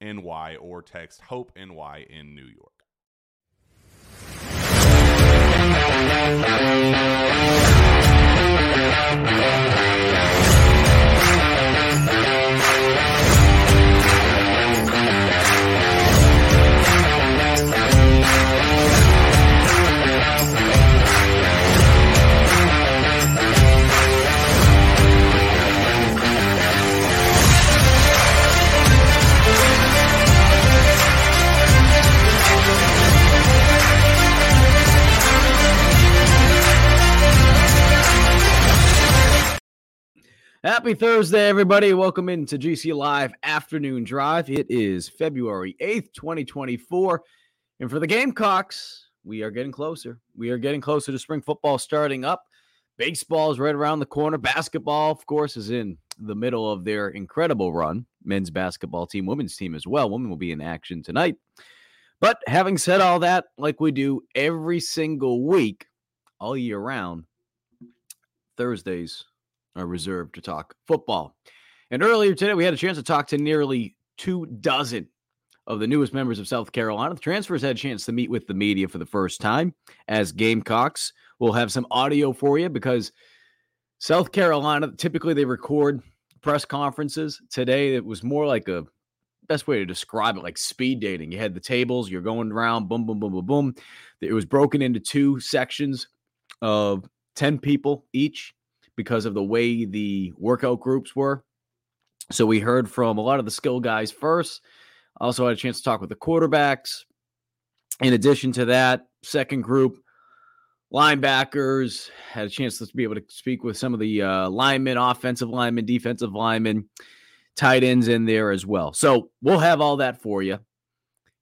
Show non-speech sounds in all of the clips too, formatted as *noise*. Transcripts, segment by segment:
NY or text Hope NY in New York. Happy Thursday, everybody. Welcome into GC Live Afternoon Drive. It is February 8th, 2024. And for the Gamecocks, we are getting closer. We are getting closer to spring football starting up. Baseball is right around the corner. Basketball, of course, is in the middle of their incredible run. Men's basketball team, women's team as well. Women will be in action tonight. But having said all that, like we do every single week, all year round, Thursdays are reserved to talk football. And earlier today, we had a chance to talk to nearly two dozen of the newest members of South Carolina. The transfers had a chance to meet with the media for the first time as Gamecocks. We'll have some audio for you because South Carolina, typically they record press conferences. Today, it was more like a best way to describe it like speed dating. You had the tables, you're going around, boom, boom, boom, boom, boom. It was broken into two sections of 10 people each because of the way the workout groups were. So we heard from a lot of the skill guys first. Also had a chance to talk with the quarterbacks. In addition to that, second group linebackers had a chance to be able to speak with some of the uh, linemen, offensive linemen, defensive linemen, tight ends in there as well. So we'll have all that for you.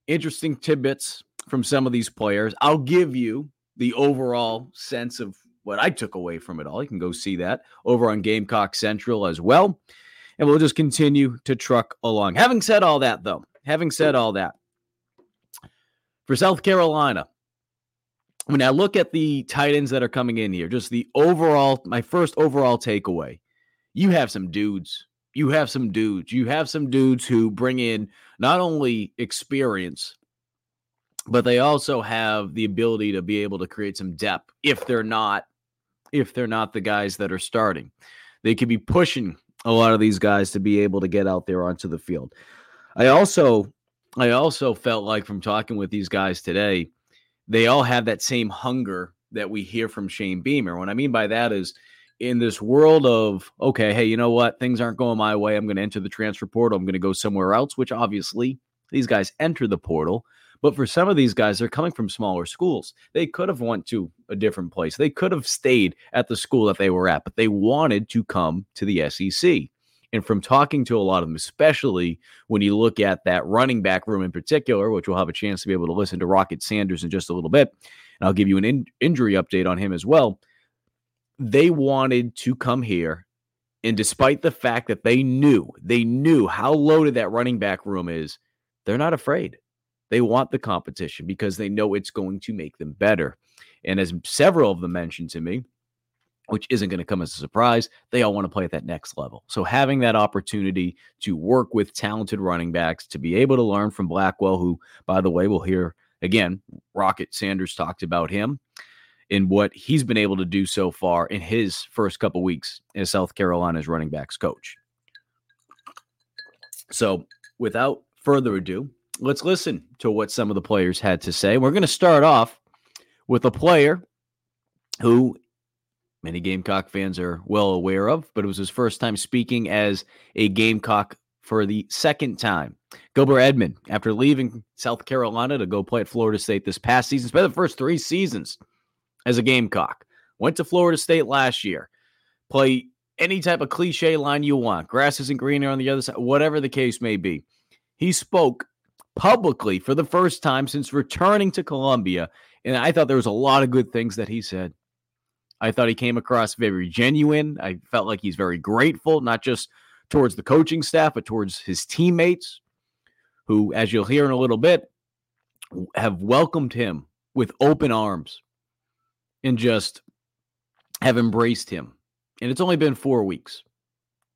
Interesting tidbits from some of these players. I'll give you the overall sense of what I took away from it all. You can go see that over on Gamecock Central as well. And we'll just continue to truck along. Having said all that, though, having said all that, for South Carolina, when I look at the tight ends that are coming in here, just the overall, my first overall takeaway, you have some dudes. You have some dudes. You have some dudes who bring in not only experience, but they also have the ability to be able to create some depth if they're not if they're not the guys that are starting. They could be pushing a lot of these guys to be able to get out there onto the field. I also I also felt like from talking with these guys today, they all have that same hunger that we hear from Shane Beamer. What I mean by that is in this world of okay, hey, you know what? Things aren't going my way. I'm going to enter the transfer portal. I'm going to go somewhere else, which obviously these guys enter the portal. But for some of these guys, they're coming from smaller schools. They could have went to a different place. They could have stayed at the school that they were at, but they wanted to come to the SEC. And from talking to a lot of them, especially when you look at that running back room in particular, which we'll have a chance to be able to listen to Rocket Sanders in just a little bit, and I'll give you an in- injury update on him as well. They wanted to come here. And despite the fact that they knew, they knew how loaded that running back room is, they're not afraid. They want the competition because they know it's going to make them better. And as several of them mentioned to me, which isn't going to come as a surprise, they all want to play at that next level. So having that opportunity to work with talented running backs, to be able to learn from Blackwell, who, by the way, we'll hear again, Rocket Sanders talked about him in what he's been able to do so far in his first couple weeks as South Carolina's running backs coach. So without further ado, let's listen to what some of the players had to say. We're going to start off with a player who many Gamecock fans are well aware of, but it was his first time speaking as a Gamecock for the second time. Gilbert Edmond, after leaving South Carolina to go play at Florida State this past season, spent the first three seasons as a Gamecock. Went to Florida State last year. Play any type of cliche line you want. Grass isn't greener on the other side, whatever the case may be. He spoke publicly for the first time since returning to Columbia. And I thought there was a lot of good things that he said. I thought he came across very genuine. I felt like he's very grateful, not just towards the coaching staff, but towards his teammates, who, as you'll hear in a little bit, have welcomed him with open arms and just have embraced him. And it's only been four weeks.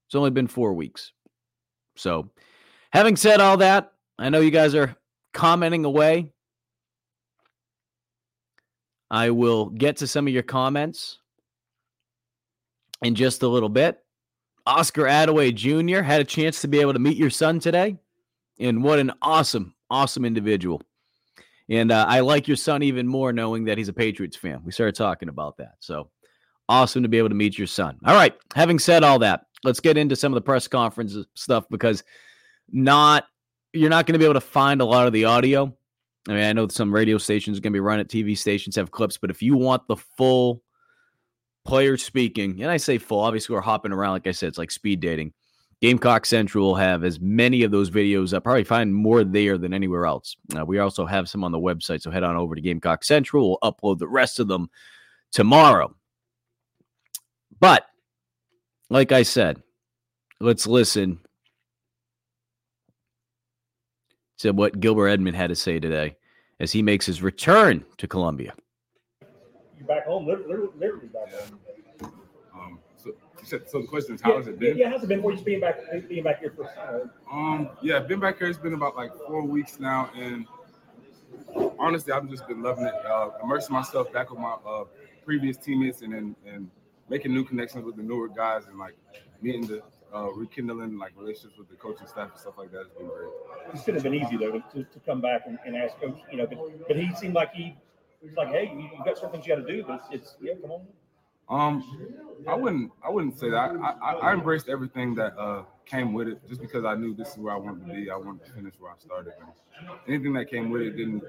It's only been four weeks. So, having said all that, I know you guys are commenting away. I will get to some of your comments in just a little bit. Oscar Adaway Jr. had a chance to be able to meet your son today. And what an awesome, awesome individual. And uh, I like your son even more knowing that he's a Patriots fan. We started talking about that. So awesome to be able to meet your son. All right. Having said all that, let's get into some of the press conference stuff because not you're not going to be able to find a lot of the audio. I mean, I know some radio stations are going to be running, TV stations have clips, but if you want the full player speaking, and I say full, obviously we're hopping around, like I said, it's like speed dating. Gamecock Central will have as many of those videos I Probably find more there than anywhere else. Uh, we also have some on the website, so head on over to Gamecock Central. We'll upload the rest of them tomorrow. But like I said, let's listen to what Gilbert Edmond had to say today as he makes his return to Columbia. You're back home, literally, literally back home. Um, so, so, so the question is, how yeah, has it been? Yeah, how's it been for you being back, being back here for? Uh, Um, yeah, I've been back here. It's been about like four weeks now, and honestly, I've just been loving it. Uh, immersing myself back with my uh, previous teammates, and then and making new connections with the newer guys, and like meeting the uh, rekindling like relationships with the coaching staff and stuff like that has been great. It should have been easy though to, to come back and, and ask coach, you know, but, but he seemed like he was like, hey, you, you got some things you got to do, but it's, it's yeah, come on. Um, I wouldn't I wouldn't say that. I, I, I embraced everything that uh, came with it, just because I knew this is where I wanted to be. I wanted to finish where I started. And anything that came with it didn't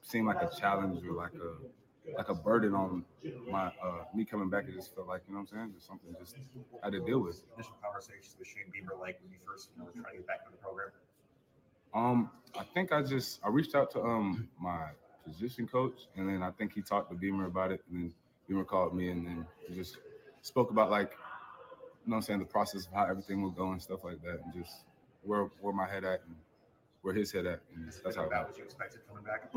seem like a challenge or like a like a burden on my uh, me coming back. It just felt like you know what I'm saying, just something just I had to deal with. initial conversations with Shane Beamer like when you first you know, trying to get back in the program? Um, I think I just I reached out to um my position coach, and then I think he talked to Beamer about it, and then Beamer called me, and then we just spoke about like you know what I'm saying the process of how everything will go and stuff like that, and just where where my head at and where his head at, and that's how. about what you expected coming back.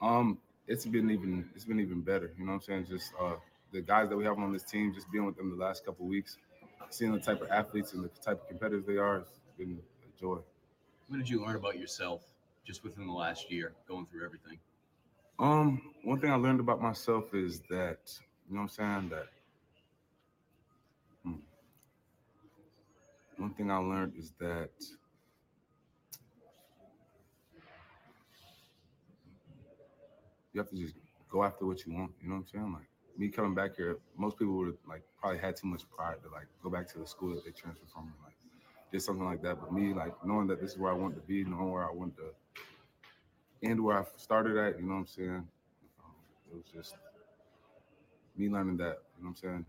Um, it's been even it's been even better. You know what I'm saying? Just uh, the guys that we have on this team, just being with them the last couple weeks, seeing the type of athletes and the type of competitors they are, it's been a joy. What did you learn about yourself just within the last year, going through everything? Um, one thing I learned about myself is that you know what I'm saying that. Hmm. One thing I learned is that you have to just go after what you want. You know what I'm saying? Like me coming back here, most people would like probably had too much pride to like go back to the school that they transferred from, and, like did something like that. But me, like knowing that this is where I want to be, knowing where I want to end where I started at, you know what I'm saying? Um, it was just me learning that, you know what I'm saying?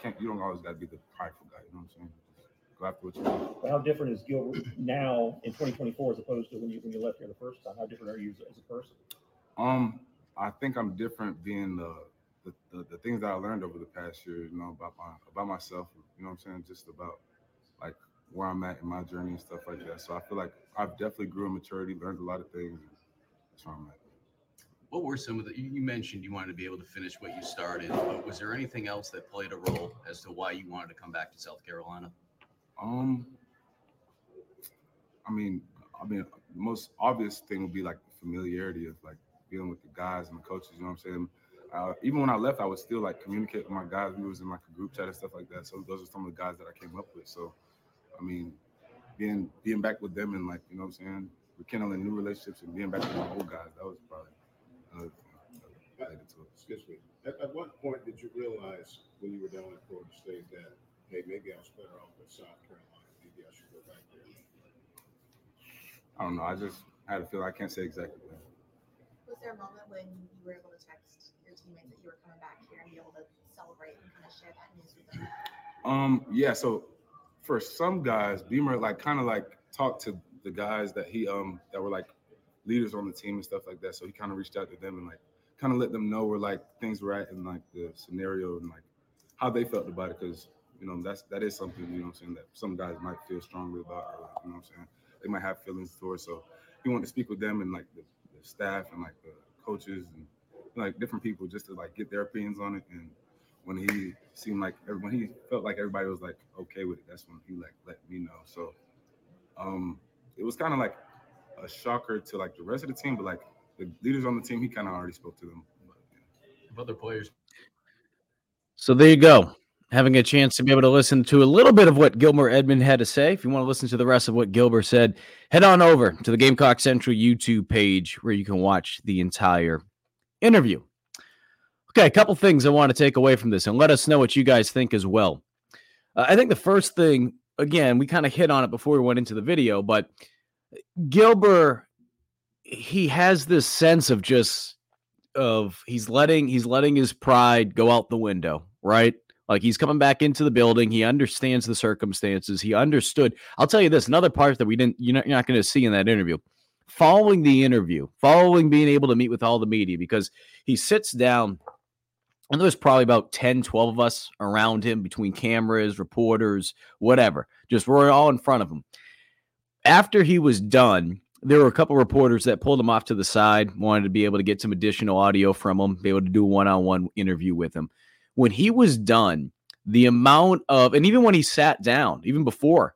Can't you don't always gotta be the prideful guy, you know what I'm saying? Just go after what you want. How different is Gilbert now in 2024 as opposed to when you when you left here the first time? How different are you as, as a person? Um, I think I'm different being the, the the, the things that I learned over the past year, you know, about my about myself, you know what I'm saying, just about like where I'm at in my journey and stuff like that. So I feel like I've definitely grew in maturity, learned a lot of things. That's where I'm at. What were some of the, you you mentioned you wanted to be able to finish what you started, but was there anything else that played a role as to why you wanted to come back to South Carolina? Um, I mean, I mean, the most obvious thing would be like familiarity of like dealing with the guys and the coaches. You know what I'm saying? Uh, even when I left, I would still like communicate with my guys. We was in like a group chat and stuff like that. So those are some of the guys that I came up with. So, I mean, being being back with them and like you know what I'm saying, rekindling new relationships and being back with my old guys, that was probably another thing related to it. Excuse me. At, at what point did you realize when you were down at Florida State that, hey, maybe I was better off with South Carolina? Maybe I should go back there. I don't know. I just had a feel. I can't say exactly. When. Was there a moment when you were able to text your teammates that you were coming back here and be able to celebrate and kind of share that news with them? Um, yeah, so for some guys, Beamer like kind of like talked to the guys that he um that were like leaders on the team and stuff like that. So he kind of reached out to them and like kind of let them know where like things were at and like the scenario and like how they felt about it because you know that's that is something you know I'm saying that some guys might feel strongly about or like you know I'm saying they might have feelings towards. So he wanted to speak with them and like the, the staff and like the coaches and like different people just to like get their opinions on it and when he seemed like when he felt like everybody was like okay with it, that's when he like let me know. So um it was kind of like a shocker to like the rest of the team, but like the leaders on the team, he kind of already spoke to them. But, yeah. Other players So there you go. Having a chance to be able to listen to a little bit of what Gilbert Edmond had to say. If you want to listen to the rest of what Gilbert said, head on over to the Gamecock Central YouTube page where you can watch the entire interview. Okay, a couple things I want to take away from this and let us know what you guys think as well. Uh, I think the first thing, again, we kind of hit on it before we went into the video, but Gilbert, he has this sense of just of he's letting he's letting his pride go out the window, right? Like he's coming back into the building. He understands the circumstances. He understood. I'll tell you this: another part that we didn't, you're not, not going to see in that interview. Following the interview, following being able to meet with all the media, because he sits down, and there's probably about 10, 12 of us around him between cameras, reporters, whatever. Just we're all in front of him. After he was done, there were a couple reporters that pulled him off to the side, wanted to be able to get some additional audio from him, be able to do a one-on-one interview with him. When he was done, the amount of and even when he sat down, even before,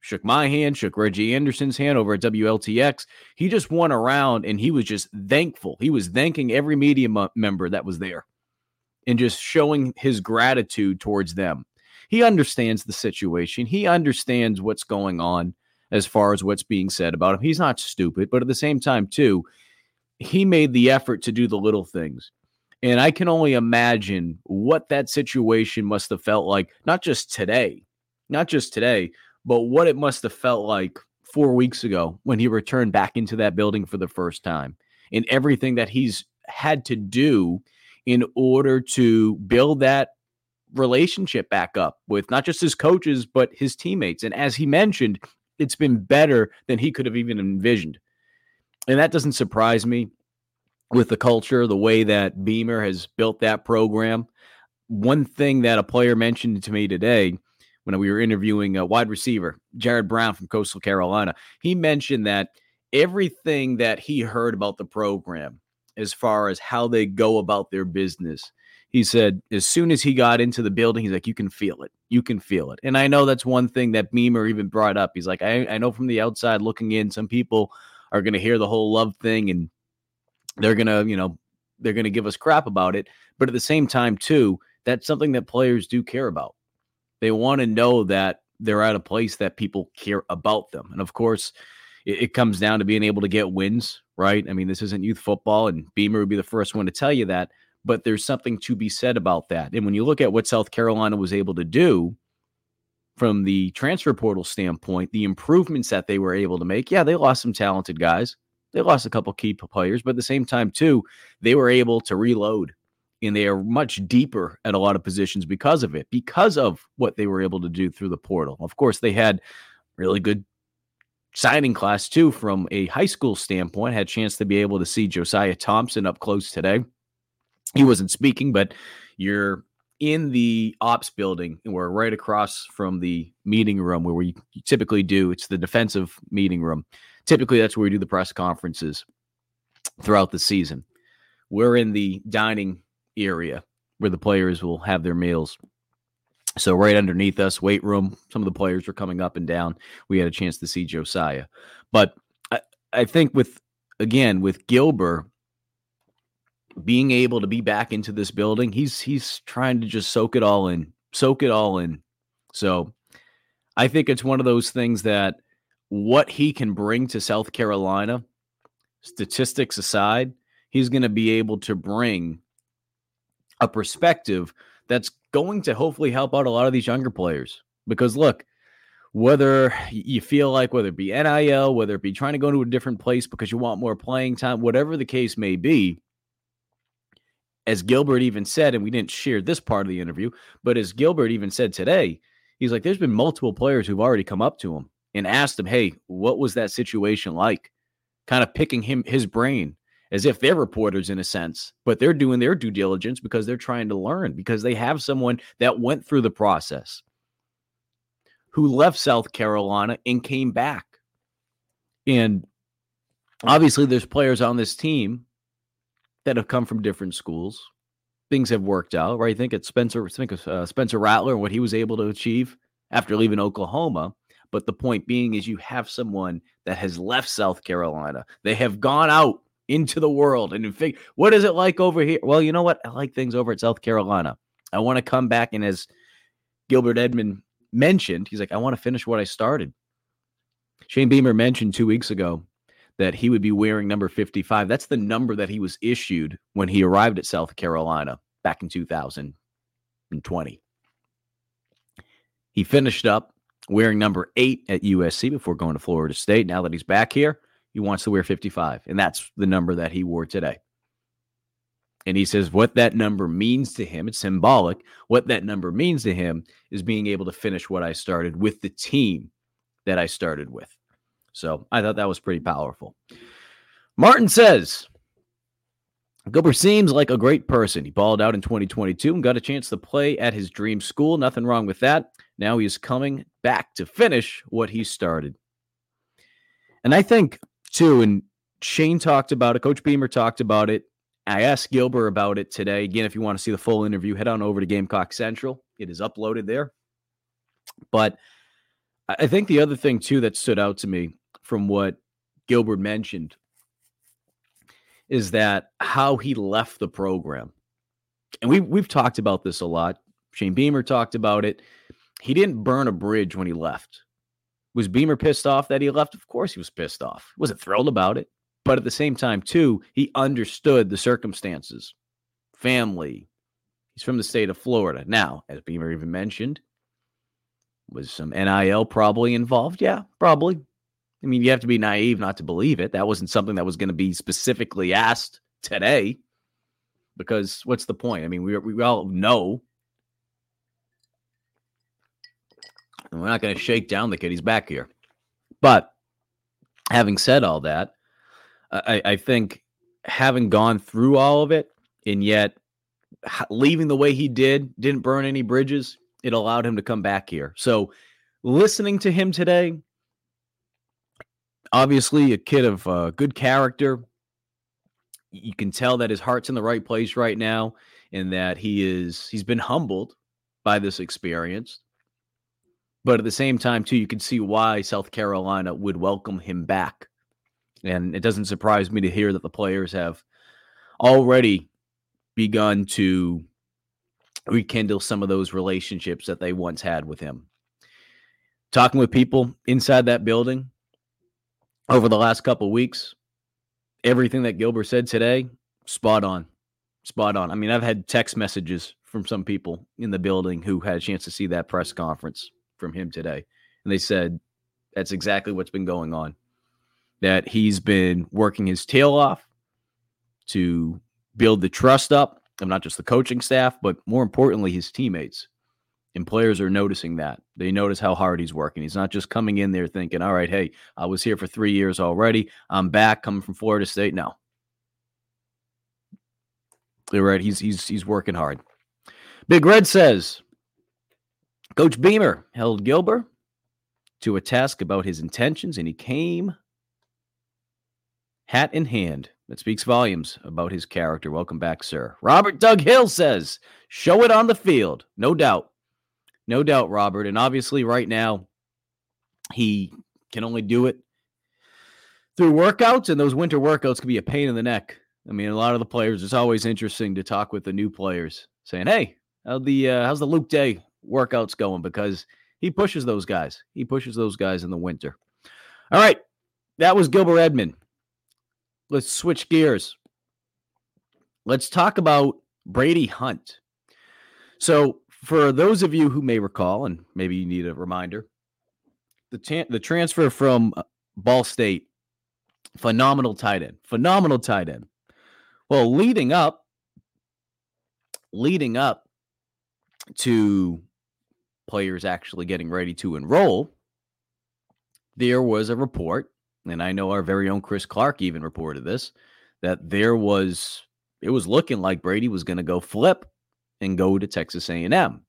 shook my hand, shook Reggie Anderson's hand over at WLTX, he just went around and he was just thankful. He was thanking every media mo- member that was there and just showing his gratitude towards them. He understands the situation. He understands what's going on as far as what's being said about him. He's not stupid, but at the same time, too, he made the effort to do the little things. And I can only imagine what that situation must have felt like, not just today, not just today, but what it must have felt like four weeks ago when he returned back into that building for the first time and everything that he's had to do in order to build that relationship back up with not just his coaches, but his teammates. And as he mentioned, it's been better than he could have even envisioned. And that doesn't surprise me with the culture, the way that Beamer has built that program. One thing that a player mentioned to me today when we were interviewing a wide receiver, Jared Brown from Coastal Carolina, he mentioned that everything that he heard about the program, as far as how they go about their business, he said as soon as he got into the building, he's like, you can feel it. You can feel it. And I know that's one thing that Beamer even brought up. He's like, I, I know from the outside looking in, some people are going to hear the whole love thing and they're to, you know, they're to give us crap about it. But at the same time, too, that's something that players do care about. They want to know that they're at a place that people care about them. And of course, it, it comes down to being able to get wins, right? I mean, this isn't youth football, and Beamer would be the first one to tell you that. but there's something to be said about that. And when you look at what South Carolina was able to do from the transfer portal standpoint, the improvements that they were able to make, yeah, they lost some talented guys. They lost a couple key players, but at the same time, too, they were able to reload and they are much deeper at a lot of positions because of it, because of what they were able to do through the portal. Of course, they had really good signing class too from a high school standpoint. Had a chance to be able to see Josiah Thompson up close today. He wasn't speaking, but you're in the ops building and we're right across from the meeting room where we typically do. It's the defensive meeting room. Typically, that's where we do the press conferences throughout the season. We're in the dining area where the players will have their meals. So right underneath us, weight room. Some of the players were coming up and down. We had a chance to see Josiah, but I, I think with again with Gilbert being able to be back into this building, he's he's trying to just soak it all in, soak it all in. So I think it's one of those things that what he can bring to South Carolina, statistics aside, he's going to be able to bring a perspective that's going to hopefully help out a lot of these younger players. Because look, whether you feel like whether it be NIL, whether it be trying to go to a different place because you want more playing time, whatever the case may be, as Gilbert even said, and we didn't share this part of the interview, but as Gilbert even said today, he's like, there's been multiple players who've already come up to him and asked him, hey, what was that situation like? Kind of picking him his brain as if they're reporters in a sense, but they're doing their due diligence because they're trying to learn because they have someone that went through the process who left South Carolina and came back. And obviously, there's players on this team that have come from different schools. Things have worked out, right? I think it's Spencer, think of uh, Spencer Rattler and what he was able to achieve after leaving Oklahoma. But the point being is, you have someone that has left South Carolina. They have gone out into the world and figure what is it like over here? Well, you know what? I like things over at South Carolina. I want to come back and as Gilbert Edmond mentioned, he's like, I want to finish what I started. Shane Beamer mentioned two weeks ago that he would be wearing number 55. That's the number that he was issued when he arrived at South Carolina back in 2020. He finished up wearing number eight at USC before going to Florida State. Now that he's back here, he wants to wear 55, and that's the number that he wore today. And he says what that number means to him, it's symbolic. What that number means to him is being able to finish what I started with the team that I started with. So I thought that was pretty powerful. Martin says, Gilbert seems like a great person. He balled out in 2022 and got a chance to play at his dream school. Nothing wrong with that. Now he is coming back to finish what he started. And I think too. And Shane talked about it. Coach Beamer talked about it. I asked Gilbert about it today. Again, if you want to see the full interview, head on over to Gamecock Central. It is uploaded there. But I think the other thing too that stood out to me from what Gilbert mentioned is that how he left the program. And we we've talked about this a lot. Shane Beamer talked about it. He didn't burn a bridge when he left. Was Beamer pissed off that he left? Of course he was pissed off. He wasn't thrilled about it. But at the same time, too, he understood the circumstances. Family. He's from the state of Florida. Now, as Beamer even mentioned, was some NIL probably involved? Yeah, probably. I mean, you have to be naive not to believe it. That wasn't something that was going to be specifically asked today. Because what's the point? I mean, we, we all know And we're not going to shake down the kid. He's back here. But having said all that, I, I think having gone through all of it and yet leaving the way he did, didn't burn any bridges, it allowed him to come back here. So listening to him today, obviously a kid of uh, good character. You can tell that his heart's in the right place right now and that he is he's been humbled by this experience. But at the same time, too, you can see why South Carolina would welcome him back. And it doesn't surprise me to hear that the players have already begun to rekindle some of those relationships that they once had with him. Talking with people inside that building over the last couple weeks, everything that Gilbert said today, spot on. spot on. I mean, I've had text messages from some people in the building who had a chance to see that press conference from him today. And they said that's exactly what's been going on. That he's been working his tail off to build the trust up of not just the coaching staff, but more importantly, his teammates. And players are noticing that. They notice how hard he's working. He's not just coming in there thinking, all right, hey, I was here for three years already. I'm back coming from Florida State. No. You're right. He's he's he's working hard. Big Red says Coach Beamer held Gilbert to a task about his intentions, and he came hat in hand. That speaks volumes about his character. Welcome back, sir. Robert Doug Hill says, show it on the field. No doubt. No doubt, Robert. And obviously, right now, he can only do it through workouts, and those winter workouts can be a pain in the neck. I mean, a lot of the players, it's always interesting to talk with the new players saying, hey, how the uh, how's the Luke Day workouts going? Because he pushes those guys. He pushes those guys in the winter. All right. That was Gilbert Edmond. Let's switch gears. Let's talk about Brady Hunt. So, for those of you who may recall, and maybe you need a reminder, the the transfer from uh, Ball State, phenomenal tight end, phenomenal tight end. Well, leading up, leading up to players actually getting ready to enroll, there was a report, and I know our very own Chris Clark even reported this, that there was it was looking like Brady was going to go flip and go to Texas A&M.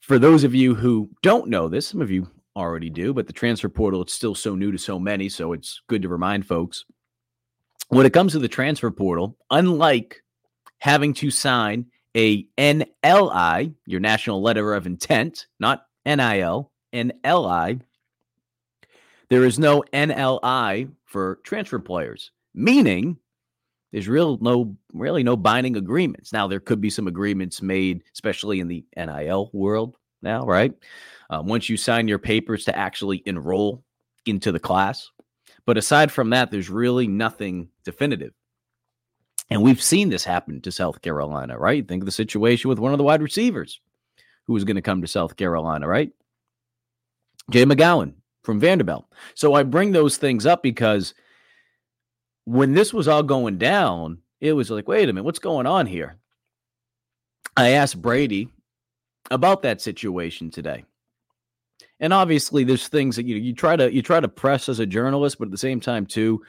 For those of you who don't know this, some of you already do, but the transfer portal it's still so new to so many, so it's good to remind folks. When it comes to the transfer portal, unlike having to sign a NLI, your national letter of intent, not NIL, NLI, there is no NLI for transfer players, meaning there's real no really no binding agreements. Now there could be some agreements made, especially in the NIL world now, right? Um, once you sign your papers to actually enroll into the class, but aside from that, there's really nothing definitive. And we've seen this happen to South Carolina, right? Think of the situation with one of the wide receivers who was going to come to South Carolina, right? Jay McGowan from Vanderbilt. So I bring those things up because when this was all going down, it was like, wait a minute, what's going on here? I asked Brady about that situation today. And obviously there's things that you you try to you try to press as a journalist, but at the same time too,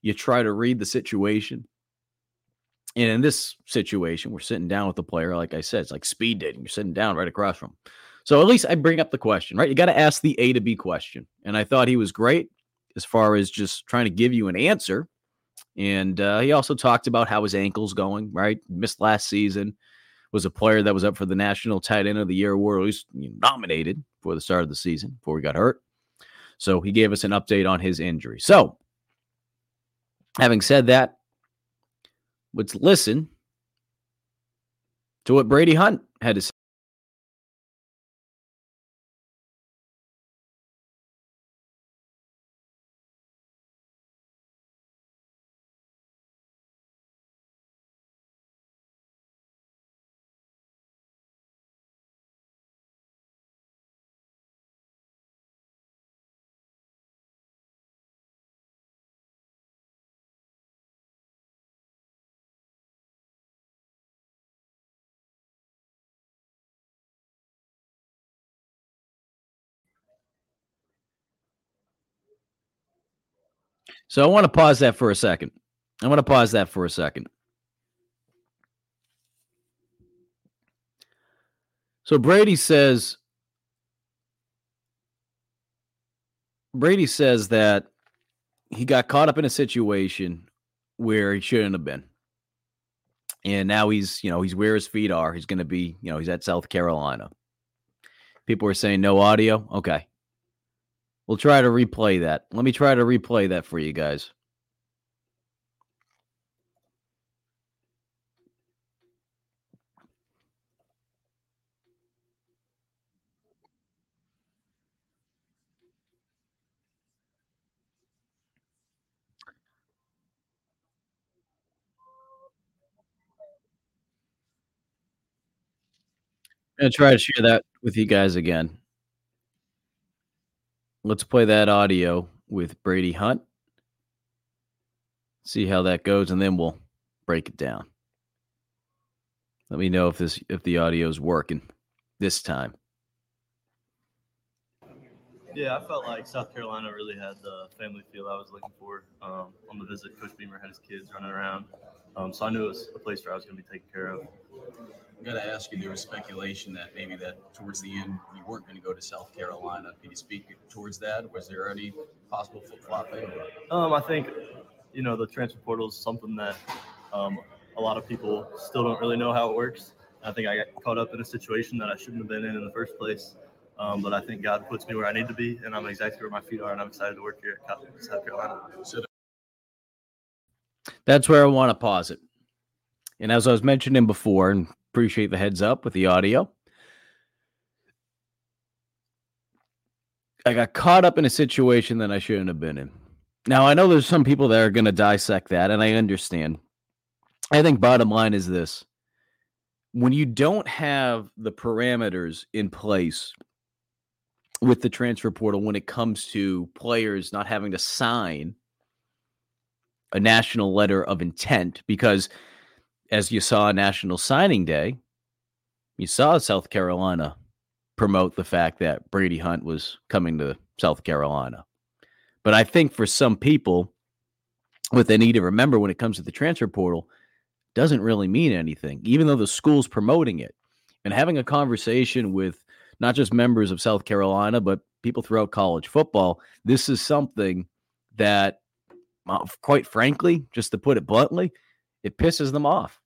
you try to read the situation. And in this situation, we're sitting down with the player, like I said, it's like speed dating. You're sitting down right across from him. So at least I bring up the question, right? You got to ask the A to B question. And I thought he was great as far as just trying to give you an answer. And uh, he also talked about how his ankle's going, right? Missed last season, was a player that was up for the National Tight End of the Year award, at least nominated for the start of the season before he got hurt. So he gave us an update on his injury. So, having said that, let's listen to what Brady Hunt had to say. So I want to pause that for a second. I want to pause that for a second. So Brady says Brady says that he got caught up in a situation where he shouldn't have been. And now he's, you know, he's where his feet are. He's going to be, you know, he's at South Carolina. People are saying no audio. Okay. We'll try to replay that. Let me try to replay that for you guys. I'm gonna try to share that with you guys again. Let's play that audio with Brady Hunt. See how that goes, and then we'll break it down. Let me know if this if the audio is working this time. Yeah, I felt like South Carolina really had the family feel I was looking for. Um, on the visit, Coach Beamer had his kids running around, um, so I knew it was a place where I was going to be taken care of. I've got to ask you, there was speculation that maybe that towards the end you weren't going to go to South Carolina. Can you speak towards that? Was there any possible flip flopping? Um, I think, you know, the transfer portal is something that um, a lot of people still don't really know how it works. I think I got caught up in a situation that I shouldn't have been in in the first place. Um, but I think God puts me where I need to be, and I'm exactly where my feet are, and I'm excited to work here at South Carolina. That's where I want to pause it. And as I was mentioning before, and appreciate the heads up with the audio, I got caught up in a situation that I shouldn't have been in. Now, I know there's some people that are going to dissect that, and I understand. I think bottom line is this when you don't have the parameters in place with the transfer portal when it comes to players not having to sign a national letter of intent because as you saw National Signing Day, you saw South Carolina promote the fact that Brady Hunt was coming to South Carolina. But I think for some people, what they need to remember when it comes to the transfer portal doesn't really mean anything, even though the school's promoting it. And having a conversation with not just members of South Carolina, but people throughout college football, this is something that, uh, quite frankly, just to put it bluntly, it pisses them off.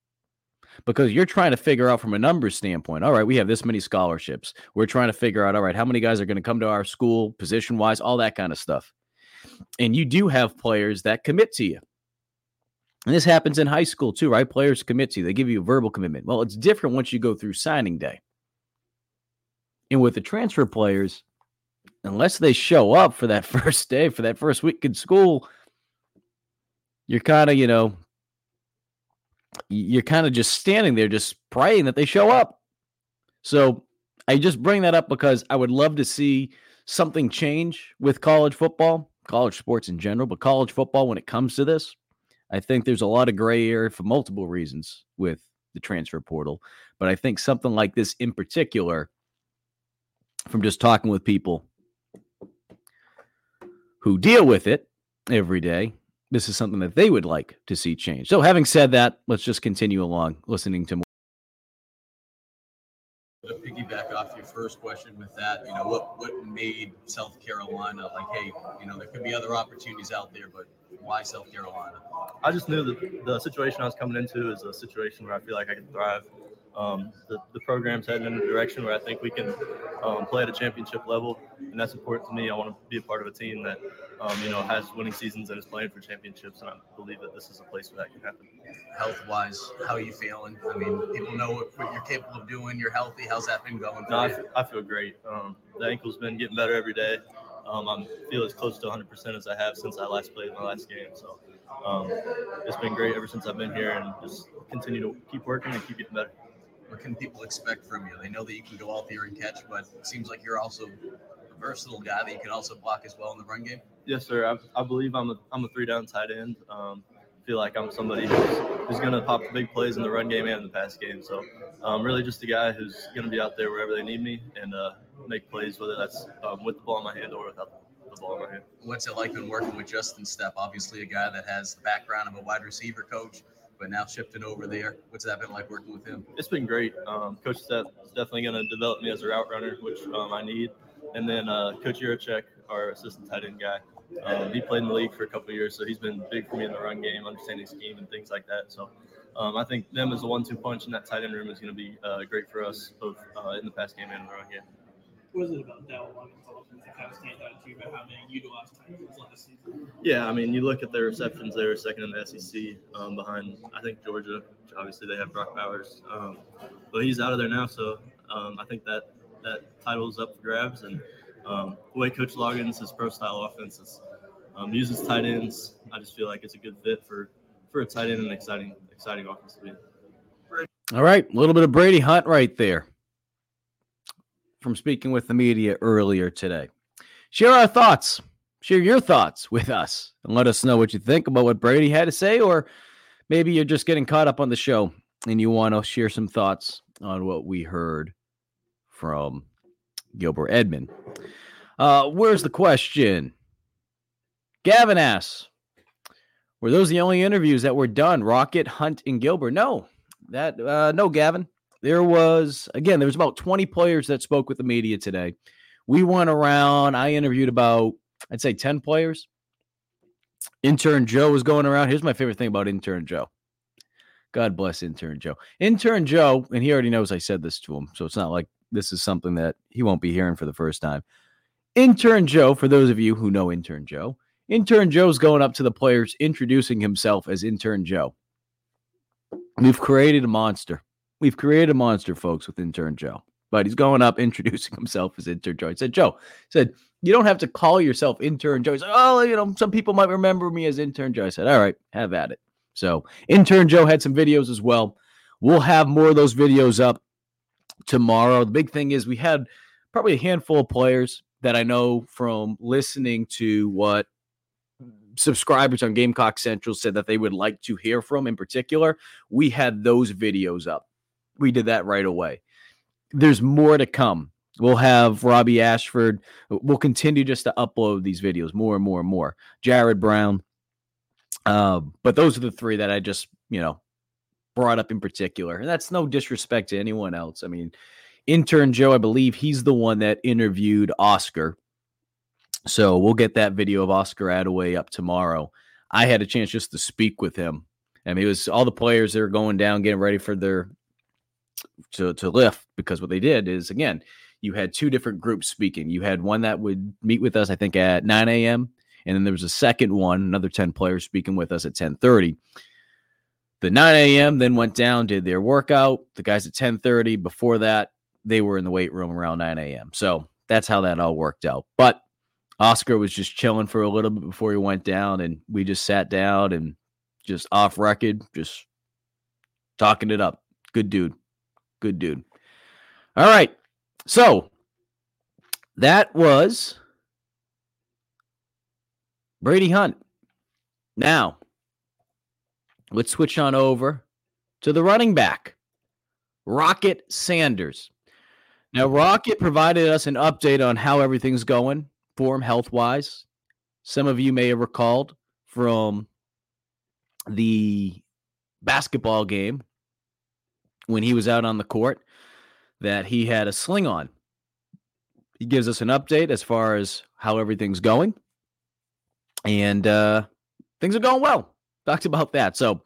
Because you're trying to figure out from a numbers standpoint all right we have this many scholarships. We're trying to figure out all right how many guys are going to come to our school position wise all that kind of stuff. And you do have players that commit to you. And this happens in high school too right? Players commit to you. They give you a verbal commitment. Well it's different once you go through signing day and with the transfer players unless they show up for that *laughs* first day for that first week in school you're kind of you know you're kind of just standing there just praying that they show up. So I just bring that up because I would love to see something change with college football, college sports in general, but college football when it comes to this. I think there's a lot of gray area for multiple reasons with the transfer portal. But I think something like this in particular, from just talking with people who deal with it every day, this is something that they would like to see change. So, having said that, let's just continue along listening to more. To piggyback off your first question with that, you know, what what made South Carolina like, hey, you know, there could be other opportunities out there, but why South Carolina? I just knew that the situation I was coming into is a situation where I feel like I could thrive. Um, the, the program's heading in a direction where I think we can um, play at a championship level, and that's important to me. I want to be a part of a team that, um, you know, has winning seasons and is playing for championships, and I believe that this is a place where that can happen. Health wise, how are you feeling? I mean, people know what, what you're capable of doing. You're healthy. How's that been going? No, I, f- I feel great. Um, the ankle's been getting better every day. Um, I feel as close to 100% as I have since I last played my last game. So um, it's been great ever since I've been here, and just continue to keep working and keep getting better. What can people expect from you? They know that you can go out there and catch, but it seems like you're also a versatile guy that you can also block as well in the run game. Yes, sir. I, I believe I'm a, I'm a three down tight end. Um, feel like I'm somebody who's, who's going to pop the big plays in the run game and in the pass game. So um, really just a guy who's going to be out there wherever they need me and uh, make plays, whether that's um, with the ball in my hand or without the ball in my hand. What's it like been working with Justin Stepp? Obviously, a guy that has the background of a wide receiver coach, but now shifting over there. What's that been like working with him? It's been great. Um, Coach Stepp is definitely going to develop me as a route runner, which um, I need. And then uh, Coach Yurachek, our assistant tight end guy, um, he played in the league for a couple of years, so he's been big for me in the run game, understanding scheme and things like that. So um, I think them as a one-two punch in that tight end room is going to be uh, great for us both uh, in the pass game and in the run game. What is it about Dowell Loggains' offense that kind of stands out to you about how they utilize tight last season? Yeah, I mean, you look at their receptions; they were second in the SEC um, behind, I think, Georgia. Obviously, they have Brock Bowers, um, but he's out of there now, so um, I think that that title is up for grabs. And um, the way Coach Loggains, his pro style offenses, um, uses tight ends, I just feel like it's a good fit for for a tight end and exciting exciting offense to be. All right, a little bit of Brady Hunt right there. From speaking with the media earlier today. Share our thoughts. Share your thoughts with us and let us know what you think about what Brady had to say, or maybe you're just getting caught up on the show and you want to share some thoughts on what we heard from Gilbert Edmond. Uh, where's the question? Gavin asks, were those the only interviews that were done? Rocket, Hunt, and Gilbert? No, that uh, no, Gavin. There was again, there was about 20 players that spoke with the media today. We went around. I interviewed about, I'd say 10 players. Intern Joe was going around. Here's my favorite thing about intern Joe. God bless intern Joe. Intern Joe, and he already knows I said this to him, so it's not like this is something that he won't be hearing for the first time. Intern Joe, for those of you who know intern Joe, intern Joe's going up to the players, introducing himself as intern Joe. We've created a monster. We've created a monster, folks, with intern Joe. But he's going up, *laughs* introducing himself as intern Joe. He said, Joe, he said, you don't have to call yourself intern Joe. He's like, oh, you know, some people might remember me as intern Joe. I said, all right, have at it. So intern Joe had some videos as well. We'll have more of those videos up tomorrow. The big thing is we had probably a handful of players that I know from listening to what subscribers on Gamecock Central said that they would like to hear from in particular. We had those videos up. We did that right away. There's more to come. We'll have Robbie Ashford. We'll continue just to upload these videos more and more and more. Jared Brown. Uh, but those are the three that I just, you know, brought up in particular. And that's no disrespect to anyone else. I mean, intern Joe, I believe he's the one that interviewed Oscar. So we'll get that video of Oscar Adaway up tomorrow. I had a chance just to speak with him. I mean, it was all the players that are going down, getting ready for their to to lift because what they did is again, you had two different groups speaking. You had one that would meet with us, I think, at 9 a.m. And then there was a second one, another 10 players speaking with us at 1030. The 9 a.m. then went down, did their workout. The guys at 1030, before that, they were in the weight room around 9 a.m. So that's how that all worked out. But Oscar was just chilling for a little bit before he went down, and we just sat down and just off record, just talking it up. Good dude. Good dude. All right. So that was Brady Hunt. Now, let's switch on over to the running back, Rocket Sanders. Now, Rocket provided us an update on how everything's going for him health wise. Some of you may have recalled from the basketball game when he was out on the court that he had a sling on. He gives us an update as far as how everything's going. And uh, things are going well. Talked about that. So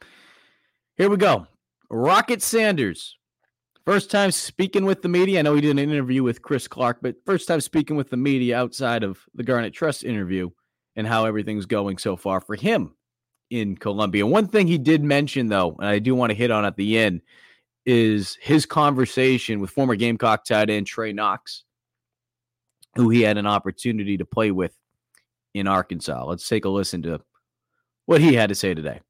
here we go. Rocket Sanders. First time speaking with the media. I know he did an interview with Chris Clark, but first time speaking with the media outside of the Garnet Trust interview and how everything's going so far for him in Columbia. One thing he did mention, though, and I do want to hit on at the end, is his conversation with former Gamecock tight end Trey Knox, who he had an opportunity to play with in Arkansas. Let's take a listen to what he had to say today.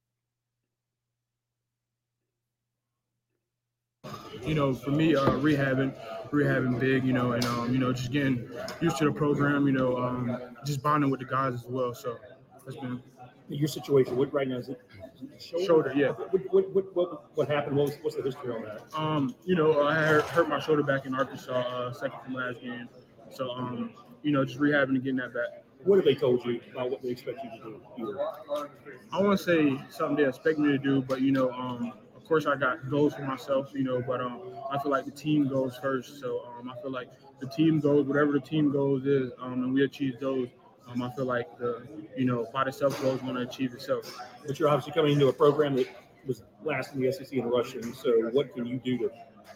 You know, for me, uh, rehabbing, rehabbing big, you know, and um, you know, just getting used to the program, you know, um, just bonding with the guys as well. So that's been Your situation, what right now is it? Shoulder, Shoulder, yeah. What, what, what, what, what happened? What was, what's the history on that? Um, you know, I hurt, hurt my shoulder back in Arkansas, uh, second from last game. So, um, you know, just rehabbing and getting that back. What have they told you about what they expect you to do? I want to say something they expect me to do, but you know, um, of course, I got goals for myself, you know, but um, I feel like the team goes first. So um, I feel like the team goes, whatever the team goals is, um, and we achieve those. Um, I feel like the, you know, by the self goal is to achieve itself. But you're obviously coming into a program that was last in the SEC in rushing. So what can you do to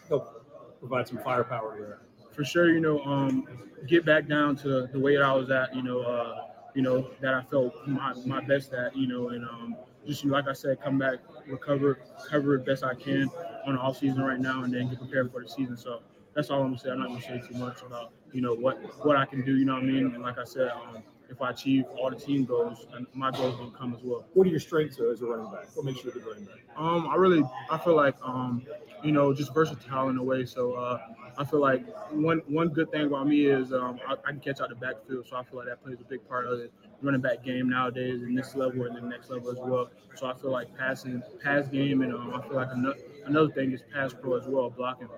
help provide some firepower there? for sure, you know, um, get back down to the way that I was at, you know, uh, you know, that I felt my, my best at, you know, and um, just you know, like I said, come back, recover, cover it best I can on the off season right now, and then get prepared for the season. So that's all I'm gonna say. I'm not gonna say too much about you know what what I can do. You know what I mean? And like I said, um, if I achieve all the team goals, and my goals will come as well. What are your strengths uh, as a running back? What makes you a good running back? Um, I really, I feel like, um, you know, just versatile in a way. So, uh, I feel like one one good thing about me is um, I, I, can catch out the backfield, so I feel like that plays a big part of the running back game nowadays in this level and the next level as well. So I feel like passing, pass game, and um, I feel like another, another thing is pass pro as well, blocking.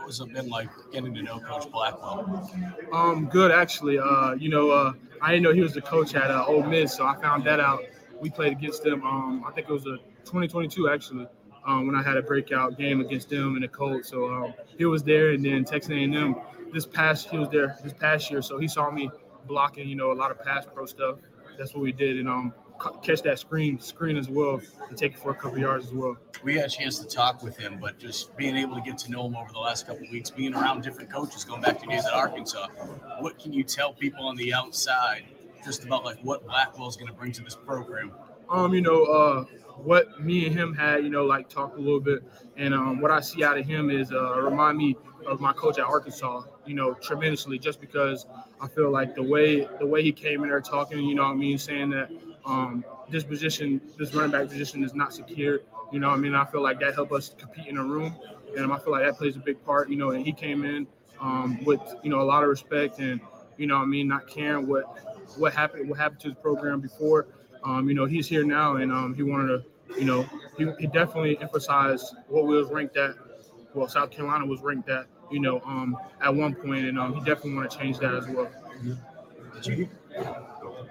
What has it been like getting to know Coach Blackwell? Um, good actually. Uh, you know, uh, I didn't know he was the coach at uh, Ole Miss, so I found that out. We played against them. Um, I think it was a 2022 actually um, when I had a breakout game against them in the Colts. So um, he was there, and then Texas A&M this past he was there this past year, so he saw me blocking, you know, a lot of pass pro stuff. That's what we did, and um, catch that screen screen as well and take it for a couple yards as well. We had a chance to talk with him, but just being able to get to know him over the last couple weeks, being around different coaches, going back to days at Arkansas, what can you tell people on the outside just about like what Blackwell is going to bring to this program? Um, you know, uh, what me and him had, you know, like talked a little bit, and um, what I see out of him is uh, remind me of my coach at Arkansas, you know, tremendously, just because I feel like the way the way he came in there talking, you know, what I mean, saying that um, this position, this running back position, is not secure. You know, I mean, I feel like that helped us compete in a room, and I feel like that plays a big part. You know, and he came in um, with you know a lot of respect and you know, I mean, not caring what what happened what happened to the program before. Um, you know, he's here now, and um, he wanted to, you know, he, he definitely emphasized what we was ranked at. Well, South Carolina was ranked at, you know, um, at one point, and um, he definitely want to change that as well.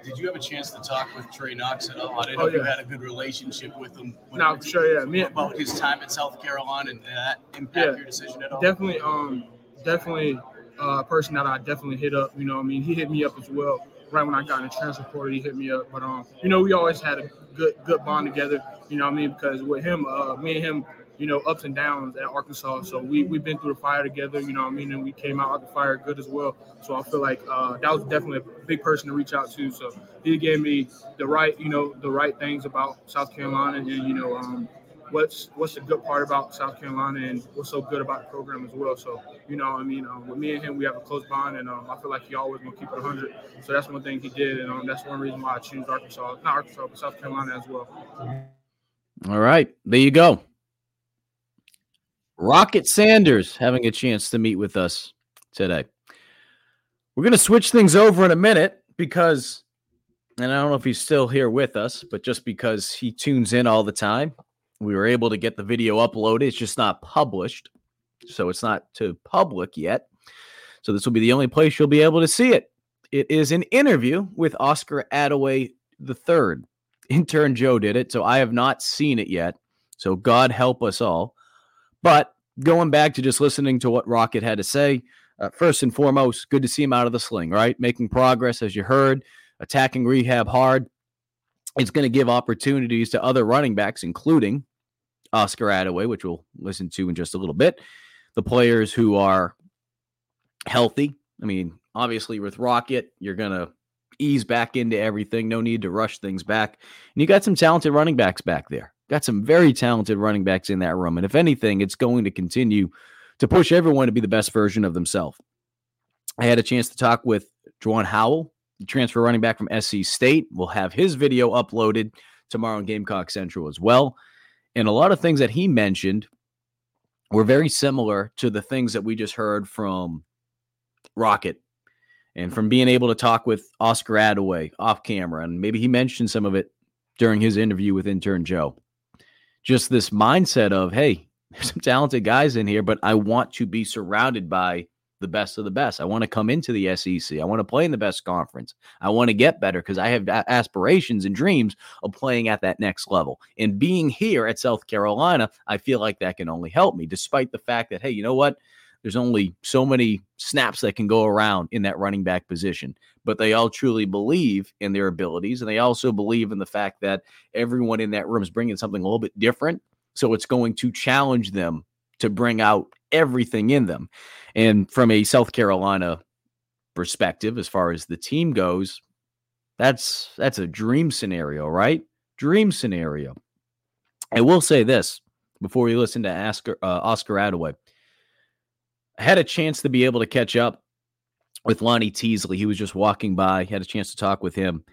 Did you have a chance to talk with Trey Knox at all? I didn't Oh, know if you had a good relationship with him. No, sure, yeah. Me, about his time at South Carolina and that impact Yeah. your decision at all? definitely, um, definitely uh, a person that I definitely hit up. You know, I mean, he hit me up as well. Right when I got in the transfer portal, he hit me up. But um, you know, we always had a good good bond together. You know, what I mean, because with him, uh, me and him, you know, ups and downs at Arkansas. So we we've been through the fire together. You know, I mean, and we came out of the fire good as well. So I feel like uh, that was definitely a big person to reach out to. So he gave me the right, you know, the right things about South Carolina, and you know, um, what's what's the good part about South Carolina and what's so good about the program as well. So, you know, I mean, um, with me and him, we have a close bond, and um, I feel like he always gonna keep it 100. So that's one thing he did, and um, that's one reason why I choose Arkansas, not Arkansas, but South Carolina as well. All right, there you go. Rocket Sanders having a chance to meet with us today. We're going to switch things over in a minute because, and I don't know if he's still here with us, but just because he tunes in all the time, we were able to get the video uploaded. It's just not published. So it's not to public yet. So this will be the only place you'll be able to see it. It is an interview with Oscar Adaway III. Intern Joe did it, so I have not seen it yet. So God help us all. But going back to just listening to what Rocket had to say, uh, first and foremost, good to see him out of the sling, right? Making progress, as you heard, attacking rehab hard. It's going to give opportunities to other running backs, including Oscar Adaway, which we'll listen to in just a little bit. The players who are healthy. I mean, obviously, with Rocket, you're going to ease back into everything. No need to rush things back. And you got some talented running backs back there. Got some very talented running backs in that room. And if anything, it's going to continue to push everyone to be the best version of themselves. I had a chance to talk with Jawarn Howell, the transfer running back from SC State. We'll have his video uploaded tomorrow on Gamecock Central as well. And a lot of things that he mentioned were very similar to the things that we just heard from Rocket and from being able to talk with Oscar Adaway off camera. And maybe he mentioned some of it during his interview with intern Joe. Just this mindset of, hey, *laughs* there's some talented guys in here, but I want to be surrounded by the best of the best. I want to come into the SEC. I want to play in the best conference. I want to get better because I have aspirations and dreams of playing at that next level. And being here at South Carolina, I feel like that can only help me, despite the fact that, hey, you know what? There's only so many snaps that can go around in that running back position, but they all truly believe in their abilities. And they also believe in the fact that everyone in that room is bringing something a little bit different. So it's going to challenge them to bring out everything in them. And from a South Carolina perspective, as far as the team goes, that's that's a dream scenario, right? Dream scenario. I will say this before we listen to Oscar, uh, Oscar Adaway. Had a chance to be able to catch up with Lonnie Teasley. He was just walking by, had a chance to talk with him.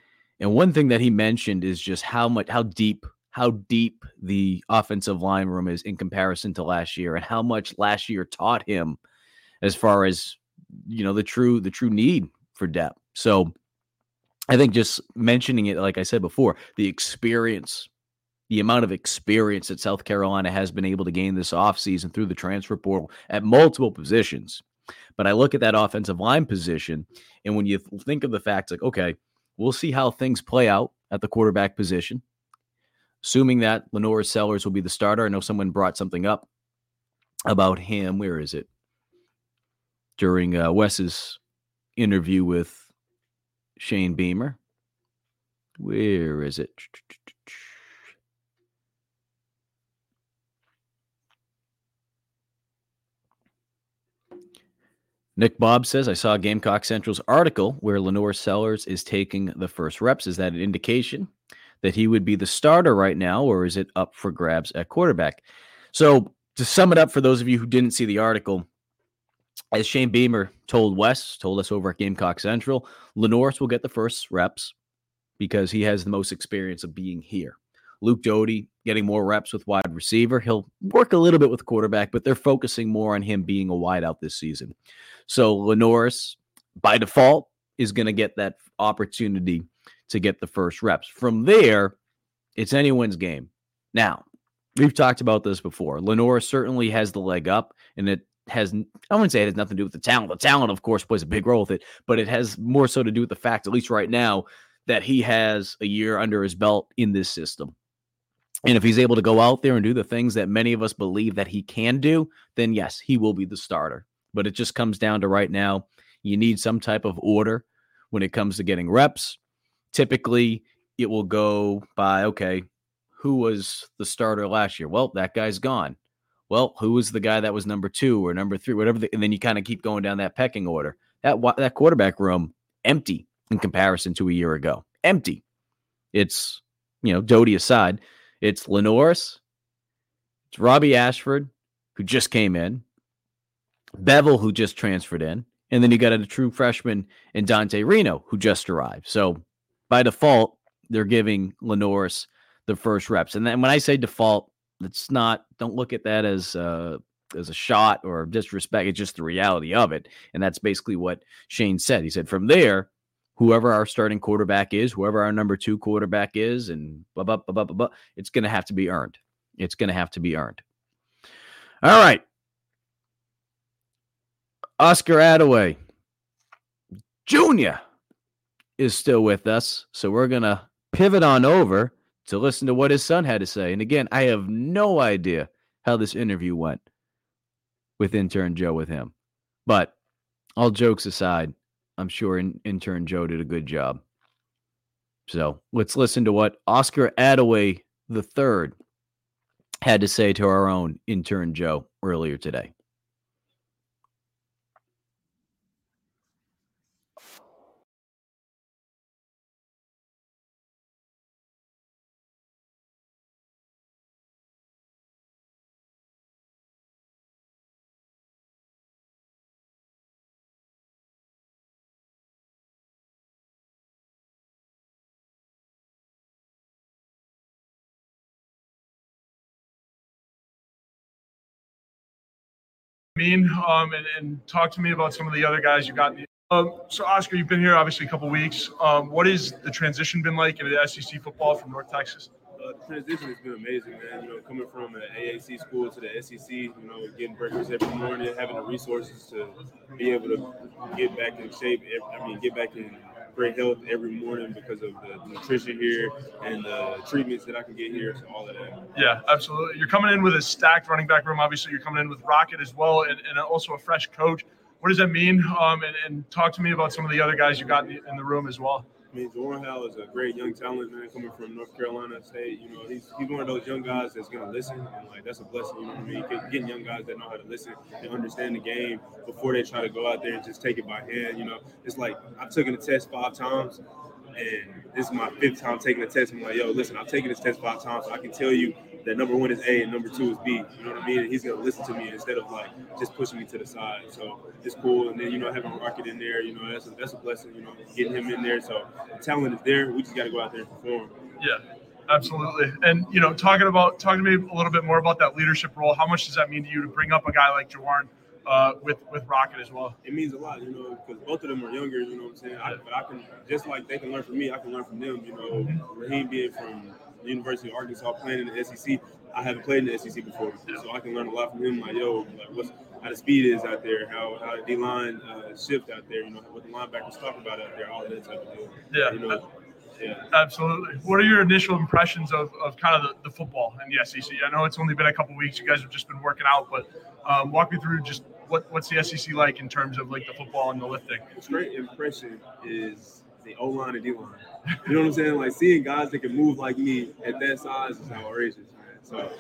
And one thing that he mentioned is just how much, how deep, how deep the offensive line room is in comparison to last year, and how much last year taught him as far as you know the true the true need for depth. So I think just mentioning it, like I said before, the experience, the amount of experience that South Carolina has been able to gain this offseason through the transfer portal at multiple positions. But I look at that offensive line position, and when you think of the fact, like, okay, we'll see how things play out at the quarterback position. Assuming that LaNorris Sellers will be the starter. I know someone brought something up about him. Where is it? During uh, Wes's interview with Shane Beamer. Where is it? Nick Bob says, I saw Gamecock Central's article where LaNorris Sellers is taking the first reps. Is that an indication that he would be the starter right now, or is it up for grabs at quarterback? So, to sum it up for those of you who didn't see the article, as Shane Beamer told Wes, told us over at Gamecock Central, LaNorris will get the first reps because he has the most experience of being here. Luke Doty getting more reps with wide receiver. He'll work a little bit with quarterback, but they're focusing more on him being a wideout this season. So LaNorris, by default, is going to get that opportunity to get the first reps. From there, it's anyone's game. Now, we've talked about this before. LaNorris certainly has the leg up, and it has I wouldn't say it has nothing to do with the talent. The talent, of course, plays a big role with it, but it has more so to do with the fact, at least right now, that he has a year under his belt in this system. And if he's able to go out there and do the things that many of us believe that he can do, then yes, he will be the starter. But it just comes down to right now, you need some type of order when it comes to getting reps. Typically, it will go by okay, who was the starter last year? Well, that guy's gone well, who was the guy that was number two or number three, whatever, the, and then you kind of keep going down that pecking order. That that quarterback room empty in comparison to a year ago. Empty. It's you know Doty aside, it's LaNorris, it's Robbie Ashford who just came in, Bevell who just transferred in, and then you got a true freshman in Dante Reno who just arrived. So by default, they're giving LaNorris the first reps. And then when I say default, it's not. Don't look at that as uh, as a shot or disrespect. It's just the reality of it, and that's basically what Shane said. He said from there, whoever our starting quarterback is, whoever our number two quarterback is, and blah blah blah blah blah, blah it's going to have to be earned. It's going to have to be earned. All right, Oscar Adaway Jr. is still with us, so we're gonna pivot on over to listen to what his son had to say. And again, I have no idea how this interview went with intern Joe with him. But all jokes aside, I'm sure in, intern Joe did a good job. So let's listen to what Oscar Adaway III had to say to our own intern Joe earlier today. Mean um, and, and, talk to me about some of the other guys you got. Um, so, Oscar, you've been here obviously a couple weeks. Um, what has the transition been like into the SEC football from North Texas? Uh, transition has been amazing, man. You know, coming from an AAC school to the SEC, you know, getting breakfast every morning, having the resources to be able to get back in shape. I mean, get back in great health every morning because of the nutrition here and the treatments that I can get here. So all of that. Yeah, absolutely. You're coming in with a stacked running back room. Obviously, you're coming in with Rocket as well, and, and also a fresh coach. What does that mean? Um, and, and, talk to me about some of the other guys you got in the, in the room as well. I mean, Jawarn Howell is a great young talent, man, coming from North Carolina State. You know, he's, he's one of those young guys that's going to listen, and like that's a blessing. You know what I mean? Getting young guys that know how to listen and understand the game before they try to go out there and just take it by hand. You know, it's like I've taken the test five times, and this is my fifth time taking the test. I'm like, yo, listen, I've taken this test five times. So I can tell you that number one is A and number two is B. You know what I mean? And he's gonna listen to me instead of like just pushing me to the side. So it's cool. And then you know having Rocket in there, you know that's a, that's a blessing. You know getting him in there. So the talent is there. We just got to go out there and perform. Yeah. Absolutely, and you know, talking about talking to me a little bit more about that leadership role. How much does that mean to you to bring up a guy like Jawaan uh, with with Rocket as well? It means a lot, you know, because both of them are younger. You know what I'm saying? I, but I can just like they can learn from me, I can learn from them. You know, Raheem being from the University of Arkansas, playing in the SEC. I haven't played in the SEC before, so I can learn a lot from him. Like, yo, like what's how the speed is out there, how how the D line uh, shift out there, you know, what the linebackers talk about out there, all that type of deal. Yeah. You know, yeah. Absolutely. What are your initial impressions of, of kind of the, the football in the SEC? I know it's only been a couple weeks. You guys have just been working out, but um, walk me through just what, what's the SEC like in terms of like the football and the lifting? Great impression is the O line and D line. You know what I'm saying? Like seeing guys that can move like me at that size is outrageous, man. So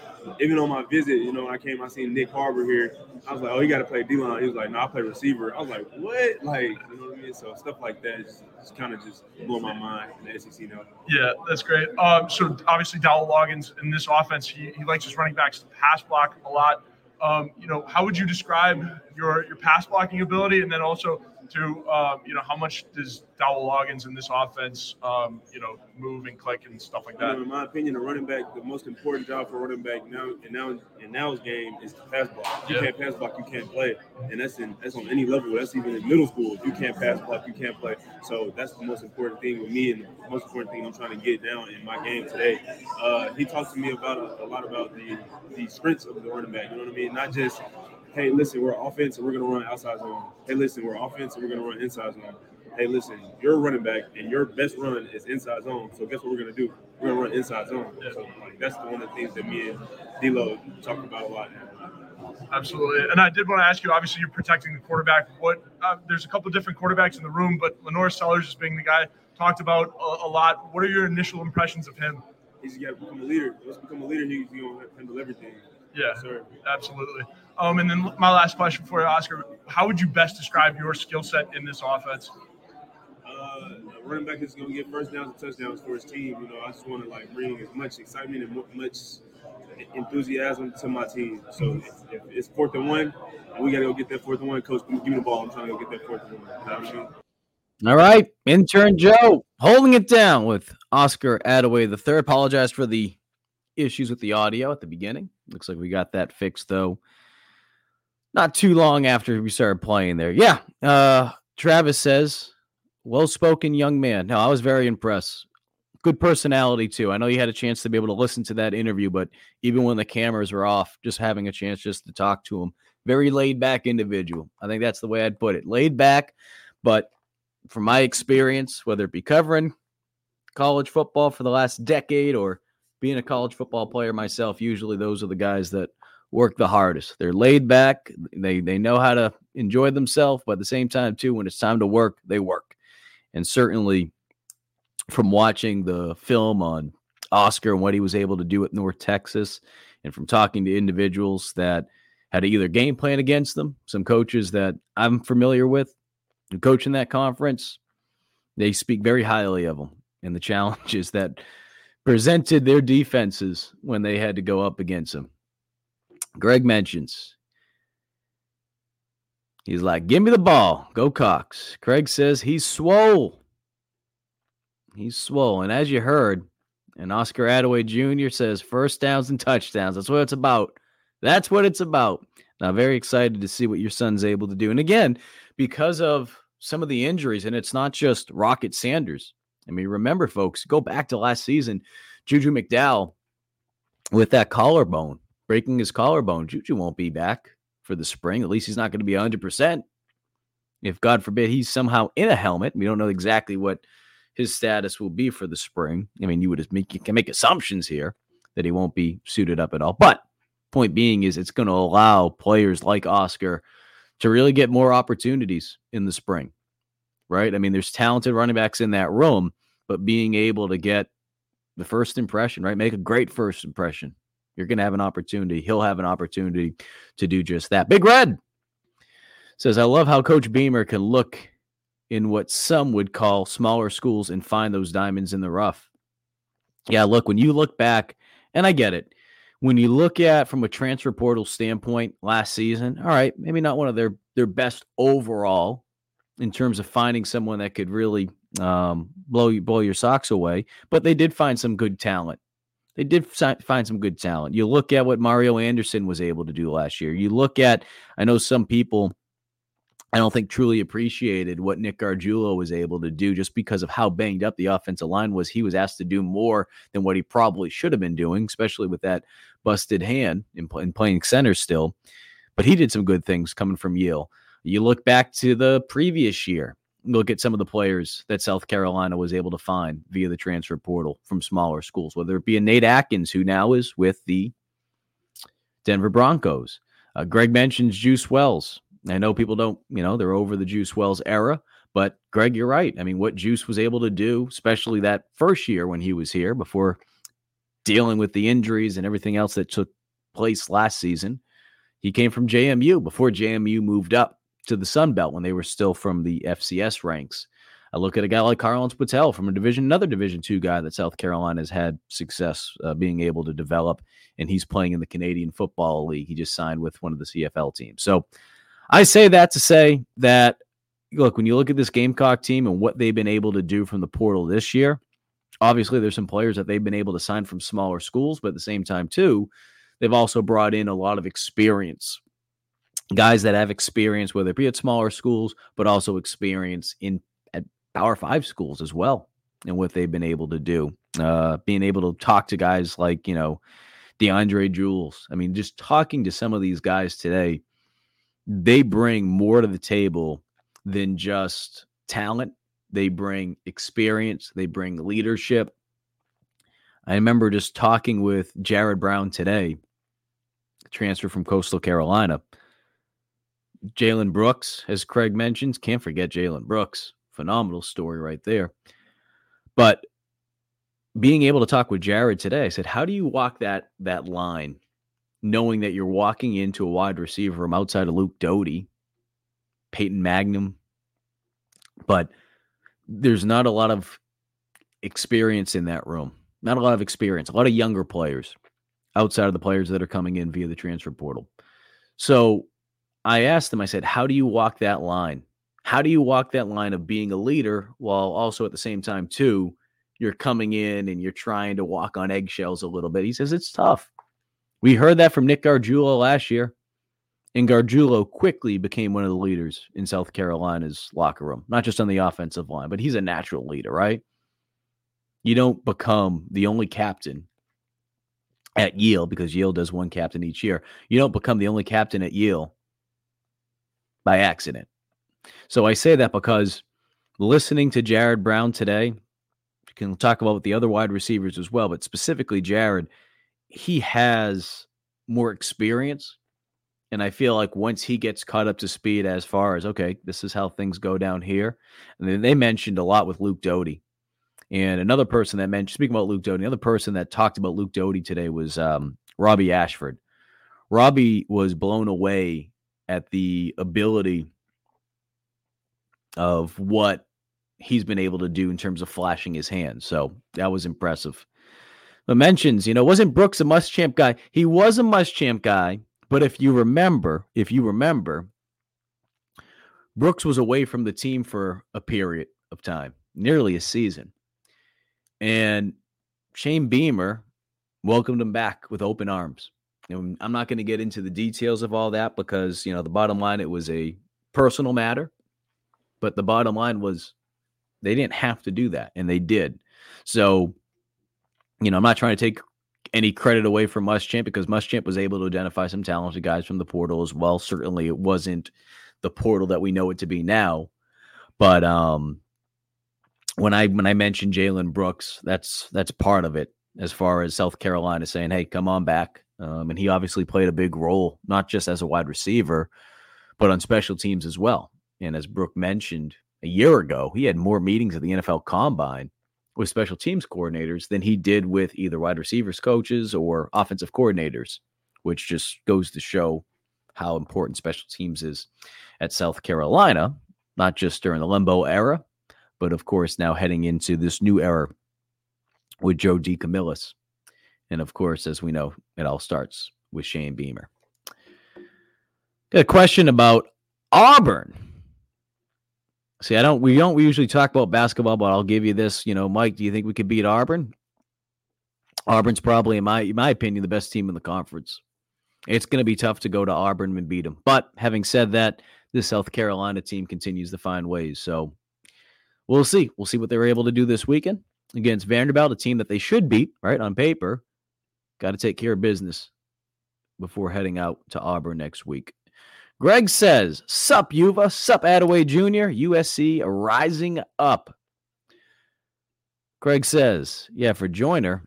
even on my visit, you know, when I came, I seen Nyck Harbor here. I was like, oh, you got to play D line. He was like, no, I play receiver. I was like, what? Like, you know what I mean? So stuff like that is just kind of just blew my mind in the SEC now. Yeah, that's great. Um, so obviously Dowell Loggains in this offense, he, he likes his running backs to pass block a lot. Um, you know, how would you describe your your pass blocking ability, and then also to um, you know how much does Dowell Loggains in this offense, um, you know, move and click and stuff like You that? know, in my opinion, a running back, the most important job for a running back now and now in now's game is to pass block. You Yeah. can't pass block, you can't play, and that's in that's on any level. That's even in middle school. If you can't pass block, you can't play. So that's the most important thing with me, and the most important thing I'm trying to get down in my game today. Uh, he talked to me about a, a lot about the the sprints of the running back. You know what I mean? Not just hey, listen, we're offense and we're gonna run outside zone. Hey, listen, we're offense and we're gonna run inside zone. Hey, listen, you're a running back and your best run is inside zone. So guess what we're gonna do? We're gonna run inside zone. So like that's the one of the things that me and D'Lo talk about a lot. Absolutely. And I did want to ask you. Obviously, you're protecting the quarterback. What? Uh, there's a couple different quarterbacks in the room, but LaNorris Sellers just being the guy talked about a, a lot. What are your initial impressions of him? He's got to become a leader. Let's become a leader. He's gonna handle everything. Yeah, sir. absolutely. Um, and then my last question for you, Oscar: How would you best describe your skill set in this offense? uh, running back is going to get first downs and touchdowns for his team. You know, I just want to like bring as much excitement and much enthusiasm to my team. So if, if it's fourth and one, we got to go get that fourth and one, coach, give me the ball. I'm trying to go get that fourth and one. You know what I mean? All right, intern Joe holding it down with Oscar Adaway the third. Apologize for the issues with the audio at the beginning. Looks like we got that fixed though. Not too long after we started playing there. Yeah, uh, Travis says, "Well-spoken young man." No, I was very impressed. Good personality too. I know you had a chance to be able to listen to that interview, but even when the cameras were off, just having a chance just to talk to him, very laid back individual. I think that's the way I'd put it. Laid back, but from my experience, whether it be covering college football for the last decade or being a college football player myself, usually those are the guys that work the hardest. They're laid back, they they know how to enjoy themselves, but at the same time too when it's time to work, they work. And certainly from watching the film on Oscar and what he was able to do at North Texas and from talking to individuals that had either game plan against them, some coaches that I'm familiar with who coach in that conference, they speak very highly of them and the *laughs* challenges that presented their defenses when they had to go up against them. Greg mentions he's like, "Give me the ball, go Cox." Craig says he's swole. He's swole, and as you heard, and Oscar Adaway Jr. says first downs and touchdowns. That's what it's about. That's what it's about. Now, very excited to see what your son's able to do. And again, because of some of the injuries, and it's not just Rocket Sanders. I mean, remember, folks, go back to last season, Juju McDowell with that collarbone, breaking his collarbone. Juju won't be back for the spring. At least he's not going to be 100%. If God forbid he's somehow in a helmet, we don't know exactly what his status will be for the spring. I mean, you would make you can make assumptions here that he won't be suited up at all. But point being is it's going to allow players like Oscar to really get more opportunities in the spring. Right? I mean, there's talented running backs in that room, but being able to get the first impression, right? Make a great first impression. You're going to have an opportunity. He'll have an opportunity to do just that. Big Red says, I love how Coach Beamer can look in what some would call smaller schools and find those diamonds in the rough. Yeah, look, when you look back, and I get it, when you look at from a transfer portal standpoint last season, all right, maybe not one of their their best overall in terms of finding someone that could really um, blow you blow your socks away, but they did find some good talent They did find some good talent. You look at what Mario Anderson was able to do last year. You look at, I know some people, I don't think truly appreciated what Nick Gargiulo was able to do just because of how banged up the offensive line was. He was asked to do more than what he probably should have been doing, especially with that busted hand in, in playing center still. But he did some good things coming from Yale. You look back to the previous year, look at some of the players that South Carolina was able to find via the transfer portal from smaller schools, whether it be a Nate Adkins, who now is with the Denver Broncos. Uh, Greg mentions Juice Wells. I know people don't, you know, they're over the Juice Wells era, but Greg, you're right. I mean, what Juice was able to do, especially that first year when he was here before dealing with the injuries and everything else that took place last season, he came from JMU before JMU moved up to the Sun Belt when they were still from the FCS ranks. I look at a guy like Carlins Platel from a division, another Division two guy that South Carolina has had success uh, being able to develop, and he's playing in the Canadian Football League. He just signed with one of the CFL teams. So I say that to say that look, when you look at this Gamecock team and what they've been able to do from the portal this year, obviously there's some players that they've been able to sign from smaller schools, but at the same time too, they've also brought in a lot of experience guys that have experience, whether it be at smaller schools, but also experience in at Power Five schools as well, and what they've been able to do. Uh, being able to talk to guys like you know DeAndre Jules. I mean, just talking to some of these guys today, they bring more to the table than just talent. They bring experience. They bring leadership. I remember just talking with Jared Brown today, transfer from Coastal Carolina Jalen Brooks, as Craig mentions, can't forget Jalen Brooks. Phenomenal story right there. But being able to talk with Jared today, I said, how do you walk that that line, knowing that you're walking into a wide receiver from outside of Luke Doty, Peyton Magnum, but there's not a lot of experience in that room. Not a lot of experience. A lot of younger players outside of the players that are coming in via the transfer portal. So I asked him, I said, how do you walk that line? How do you walk that line of being a leader while also at the same time, too, you're coming in and you're trying to walk on eggshells a little bit? He says, it's tough. We heard that from Nick Gargiulo last year. And Gargiulo quickly became one of the leaders in South Carolina's locker room, not just on the offensive line, but he's a natural leader, right? You don't become the only captain at Yale because Yale does one captain each year. You don't become the only captain at Yale by accident. So I say that because listening to Jared Brown today, you can talk about the other wide receivers as well, but specifically Jared, he has more experience. And I feel like once he gets caught up to speed as far as, okay, this is how things go down here. And then they mentioned a lot with Luke Doty. And another person that mentioned, speaking about Luke Doty, another person that talked about Luke Doty today was um, Robbie Ashford. Robbie was blown away at the ability of what he's been able to do in terms of flashing his hands. So that was impressive. Mentions, you know, wasn't Brooks a Muschamp guy? He was a Muschamp guy, but if you remember, if you remember, Brooks was away from the team for a period of time, nearly a season. And Shane Beamer welcomed him back with open arms. And I'm not going to get into the details of all that because, you know, the bottom line, it was a personal matter. But the bottom line was they didn't have to do that, and they did. So, you know, I'm not trying to take any credit away from Muschamp because Muschamp was able to identify some talented guys from the portal as well. Certainly, it wasn't the portal that we know it to be now, but um, when I when I mentioned Jalen Brooks, that's that's part of it as far as South Carolina saying, "Hey, come on back." Um, and he obviously played a big role, not just as a wide receiver, but on special teams as well. And as Brooke mentioned a year ago, he had more meetings at the NFL Combine with special teams coordinators than he did with either wide receivers coaches or offensive coordinators, which just goes to show how important special teams is at South Carolina, not just during the Lembo era, but of course now heading into this new era with Joe DeCamillis. And of course, as we know, it all starts with Shane Beamer. Got a question about Auburn. See, I don't we don't we usually talk about basketball, but I'll give you this. You know, Mike, do you think we could beat Auburn? Auburn's probably, in my in my opinion, the best team in the conference. It's going to be tough to go to Auburn and beat them. But having said that, this South Carolina team continues to find ways. So we'll see. We'll see what they're able to do this weekend against Vanderbilt, a team that they should beat, right, on paper. Got to take care of business before heading out to Auburn next week. Greg says, Sup, Uva, sup, Adaway Jr., USC rising up. Greg says, Yeah, for Joyner,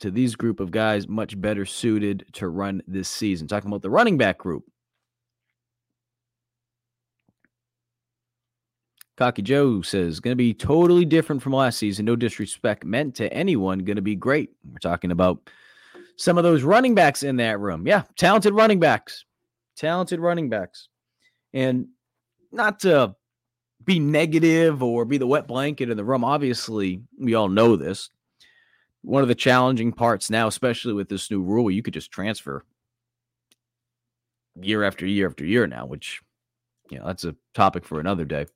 to these group of guys, much better suited to run this season. Talking about the running back group. Cocky Joe says, going to be totally different from last season. No disrespect meant to anyone. Going to be great. We're talking about some of those running backs in that room. Yeah, talented running backs. Talented running backs. And not to be negative or be the wet blanket in the room. Obviously, we all know this. One of the challenging parts now, especially with this new rule, you could just transfer year after year after year now, which, you know, that's a topic for another day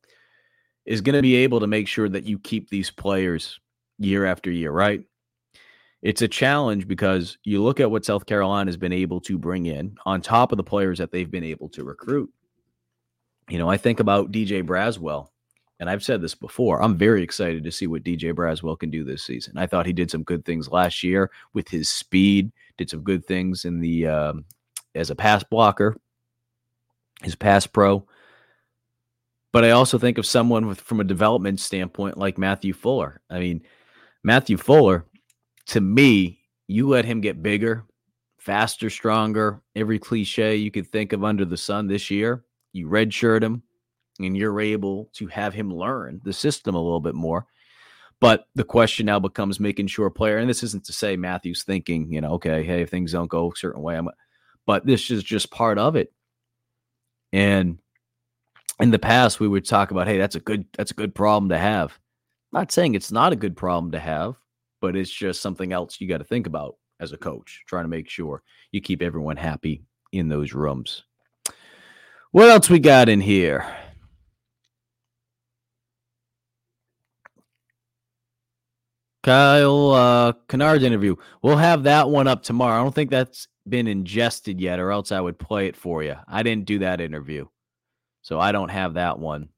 is going to be able to make sure that you keep these players year after year, right? It's a challenge because you look at what South Carolina has been able to bring in on top of the players that they've been able to recruit. You know, I think about Djay Braswell, and I've said this before. I'm very excited to see what Djay Braswell can do this season. I thought he did some good things last year with his speed, did some good things in the um, as a pass blocker, his pass pro. But I also think of someone with from a development standpoint like Matthew Fuller. I mean, Matthew Fuller, to me, you let him get bigger, faster, stronger, every cliche you could think of under the sun this year. You redshirt him, and you're able to have him learn the system a little bit more. But the question now becomes making sure a player, and this isn't to say Matthew's thinking, you know, okay, hey, if things don't go a certain way, I'm, but this is just part of it. And in the past we would talk about hey that's a good that's a good problem to have not saying it's not a good problem to have but it's just something else you got to think about as a coach trying to make sure you keep everyone happy in those rooms what else we got in here Kyle uh Kennard's interview. We'll have that one up tomorrow. I don't think that's been ingested yet, or else I would play it for you. I didn't do that interview. So I don't have that one.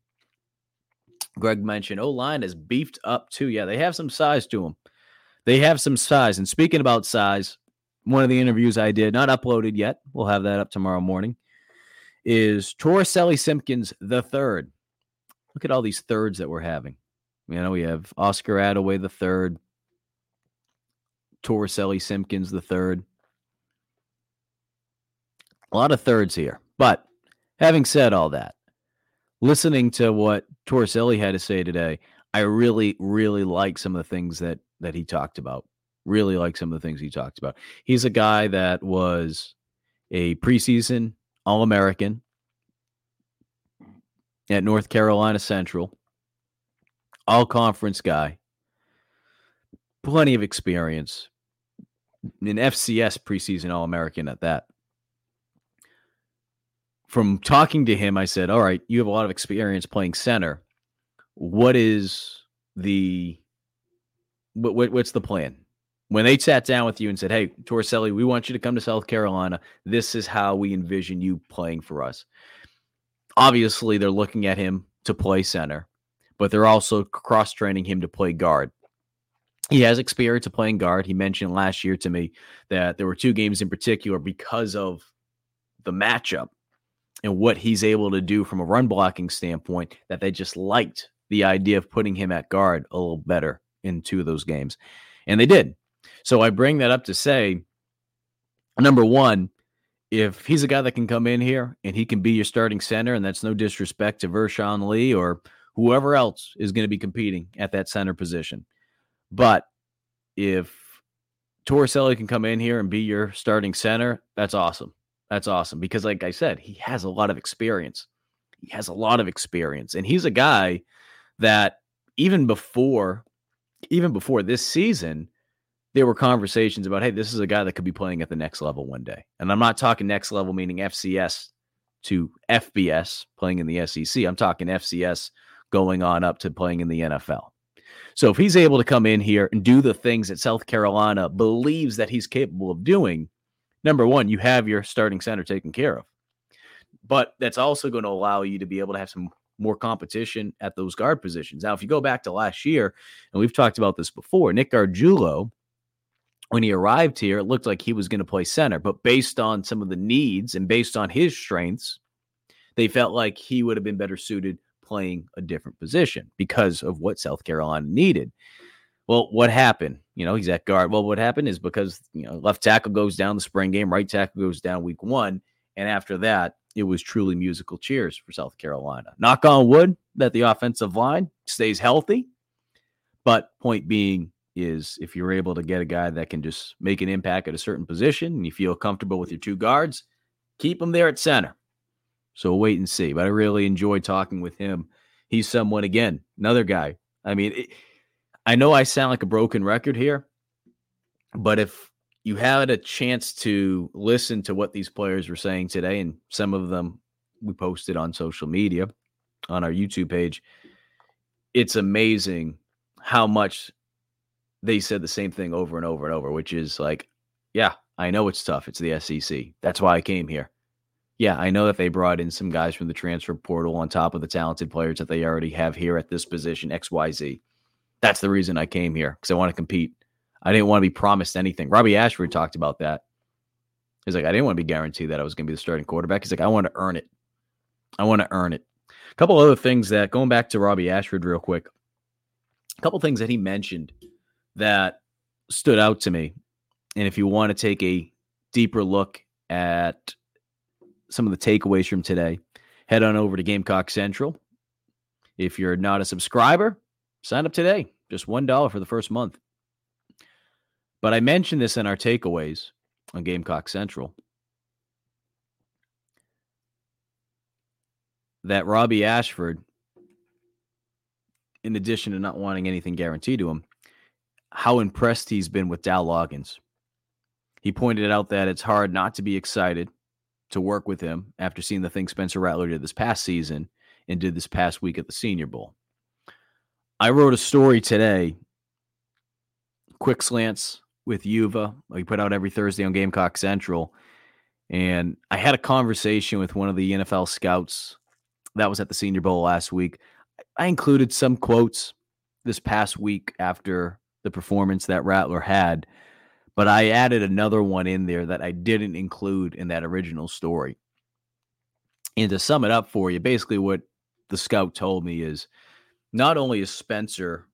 Greg mentioned O line is beefed up too. Yeah, they have some size to them. They have some size. And speaking about size, one of the interviews I did, not uploaded yet, we'll have that up tomorrow morning, is Torricelli Simpkins the third. Look at all these thirds that we're having. You know, we have Oscar Adaway the third, Torricelli Simpkins the third. A lot of thirds here. But having said all that, listening to what Torricelli had to say today, I really, really like some of the things that that he talked about. Really like some of the things he talked about. He's a guy that was a preseason All American mm. at North Carolina Central, all conference guy, plenty of experience, an FCS preseason All American at that from talking to him, I said, "All right, you have a lot of experience playing center. What is the what, what what's the plan?" When they sat down with you and said, "Hey, Torricelli, we want you to come to South Carolina. This is how we envision you playing for us." Obviously, they're looking at him to play center, but they're also cross training him to play guard. He has experience of playing guard. He mentioned last year to me that there were two games in particular because of the matchup and what he's able to do from a run blocking standpoint that they just liked the idea of putting him at guard a little better in two of those games. And they did. So I bring that up to say number one, if he's a guy that can come in here and he can be your starting center, and that's no disrespect to Vershon Lee or whoever else is going to be competing at that center position. But if Torricelli can come in here and be your starting center, that's awesome. That's awesome because, like I said, he has a lot of experience. He has a lot of experience, and he's a guy that even before, even before this season, there were conversations about, hey, this is a guy that could be playing at the next level one day. And I'm not talking next level meaning FCS to FBS, playing in the SEC. I'm talking FCS going on up to playing in the NFL. So if he's able to come in here and do the things that South Carolina believes that he's capable of doing, number one, you have your starting center taken care of. But that's also going to allow you to be able to have some more competition at those guard positions. Now, if you go back to last year, and we've talked about this before, Nick Gargiulo, when he arrived here, it looked like he was going to play center. But based on some of the needs and based on his strengths, they felt like he would have been better suited playing a different position because of what South Carolina needed. Well, what happened? You know, he's at guard. Well, what happened is because, you know, left tackle goes down the spring game, right tackle goes down week one. And after that, it was truly musical cheers for South Carolina. Knock on wood that the offensive line stays healthy. But point being is if you're able to get a guy that can just make an impact at a certain position and you feel comfortable with your two guards, keep him there at center. So wait and see. But I really enjoyed talking with him. He's someone, again, another guy. I mean, it, I know I sound like a broken record here, but if you had a chance to listen to what these players were saying today, and some of them we posted on social media on our YouTube page, it's amazing how much they said the same thing over and over and over, which is like, yeah, I know it's tough. It's the SEC. That's why I came here. Yeah, I know that they brought in some guys from the transfer portal on top of the talented players that they already have here at this position, XYZ. That's the reason I came here because I want to compete. I didn't want to be promised anything. Robbie Ashford talked about that. He's like, I didn't want to be guaranteed that I was going to be the starting quarterback. He's like, I want to earn it. I want to earn it. A couple other things that going back to Robbie Ashford real quick. A couple things that he mentioned that stood out to me. And if you want to take a deeper look at some of the takeaways from today, head on over to Gamecock Central. If you're not a subscriber, sign up today. Just $1 for the first month. But I mentioned this in our takeaways on Gamecock Central that Robbie Ashford, in addition to not wanting anything guaranteed to him, how impressed he's been with Dowell Loggains. He pointed out that it's hard not to be excited to work with him after seeing the thing Spencer Rattler did this past season and did this past week at the Senior Bowl. I wrote a story today, quick slants with Uva. We put out every Thursday on Gamecock Central. And I had a conversation with one of the NFL scouts that was at the Senior Bowl last week. I included some quotes this past week after the performance that Rattler had, but I added another one in there that I didn't include in that original story. And to sum it up for you, basically what the scout told me is not only is Spencer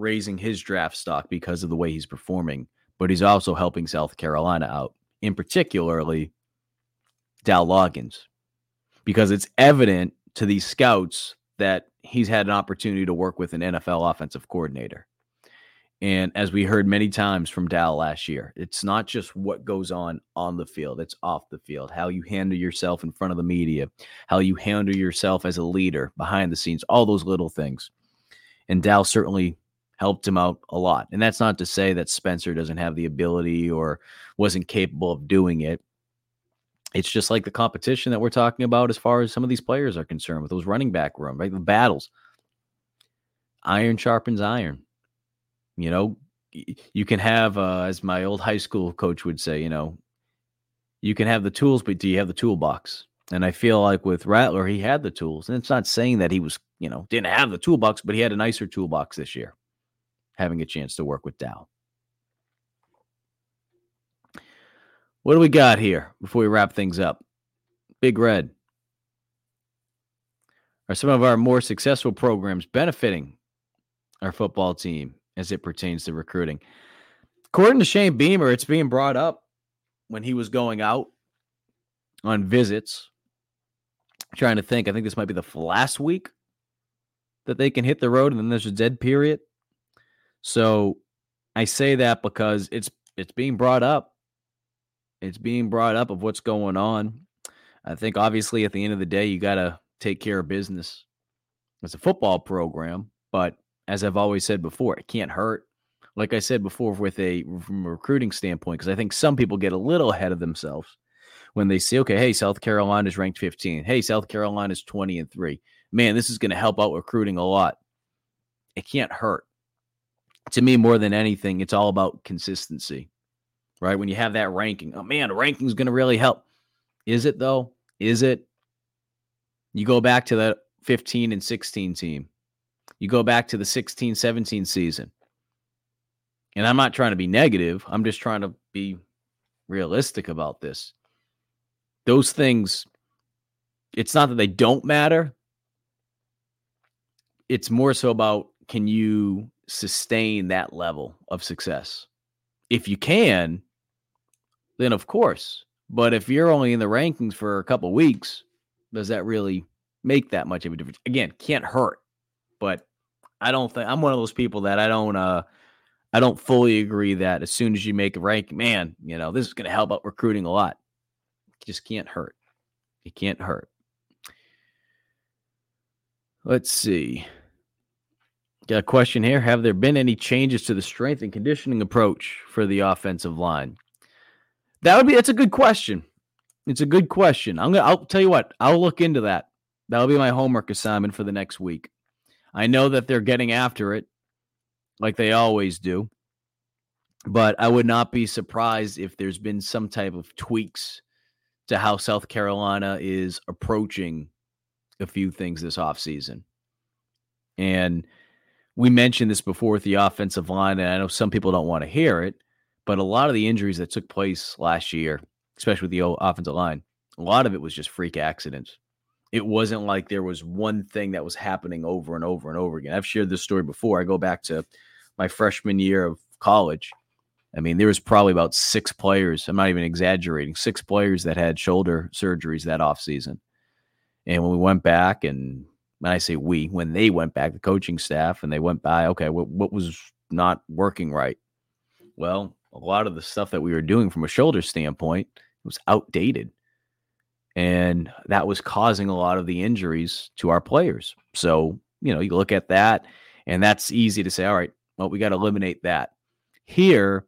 raising his draft stock because of the way he's performing, but he's also helping South Carolina out, in particularly Dowell Loggains, because it's evident to these scouts that he's had an opportunity to work with an NFL offensive coordinator. And as we heard many times from Dowell last year, it's not just what goes on on the field, it's off the field, how you handle yourself in front of the media, how you handle yourself as a leader behind the scenes, all those little things. And Dowell certainly helped him out a lot. And that's not to say that Spencer doesn't have the ability or wasn't capable of doing it. It's just like the competition that we're talking about as far as some of these players are concerned with those running back room, right? The battles. Iron sharpens iron you know, you can have, uh, as my old *laughs* high school coach would say, you know, you can have the tools, but do you have the toolbox? And I feel like with Rattler, he had the tools. And it's not saying that he was, you know, didn't have the toolbox, but he had a nicer toolbox this year, having a chance to work with Dow. What do we got here before we wrap things up? Big Red. Are some of our more successful programs benefiting our football team as it pertains to recruiting. According to Shane Beamer, it's being brought up when he was going out on visits. I'm trying to think, I think this might be the last week that they can hit the road, and then there's a dead period. So I say that because it's it's being brought up. It's being brought up of what's going on. I think obviously at the end of the day, you got to take care of business. It's a football program, but as I've always said before, it can't hurt. Like I said before, with a from a recruiting standpoint, because I think some people get a little ahead of themselves when they say, okay, hey, South Carolina is ranked 15. Hey, South Carolina is 20 and 3. Man, this is going to help out recruiting a lot. it can't hurt. To me, more than anything, it's all about consistency, right? When you have that ranking, oh man, the ranking is going to really help. Is it though? Is it? You go back to that 15 and 16 team. You go back to the 16 17 season. And I'm not trying to be negative. I'm just trying to be realistic about this. Those things, it's not that they don't matter. It's more so about can you sustain that level of success? If you can, then of course. But if you're only in the rankings for a couple weeks, does that really make that much of a difference? Again, can't hurt. But I don't think I'm one of those people that I don't uh I don't fully agree that as soon as you make a rank, man, you know, this is going to help out recruiting a lot. It just can't hurt. It can't hurt. Let's see. A question here. Have there been any changes to the strength and conditioning approach for the offensive line? That would be that's a good question. It's a good question. I'm gonna I'll tell you what, I'll look into that. That'll be my homework assignment for the next week. I know that they're getting after it like they always do. But I would not be surprised if there's been some type of tweaks to how South Carolina is approaching a few things this offseason. And we mentioned this before with the offensive line, and I know some people don't want to hear it, but a lot of the injuries that took place last year, especially with the offensive line, a lot of it was just freak accidents. It wasn't like there was one thing that was happening over and over and over again. I've shared this story before. I go back to my freshman year of college. I mean, there was probably about six players. I'm not even exaggerating. Six players that had shoulder surgeries that offseason. And when we went back, and when I say we, when they went back, the coaching staff, and they went by, okay, what, what was not working right? Well, a lot of the stuff that we were doing from a shoulder standpoint was outdated. And that was causing a lot of the injuries to our players. So, you know, you look at that, and that's easy to say, all right, well, we got to eliminate that. Here,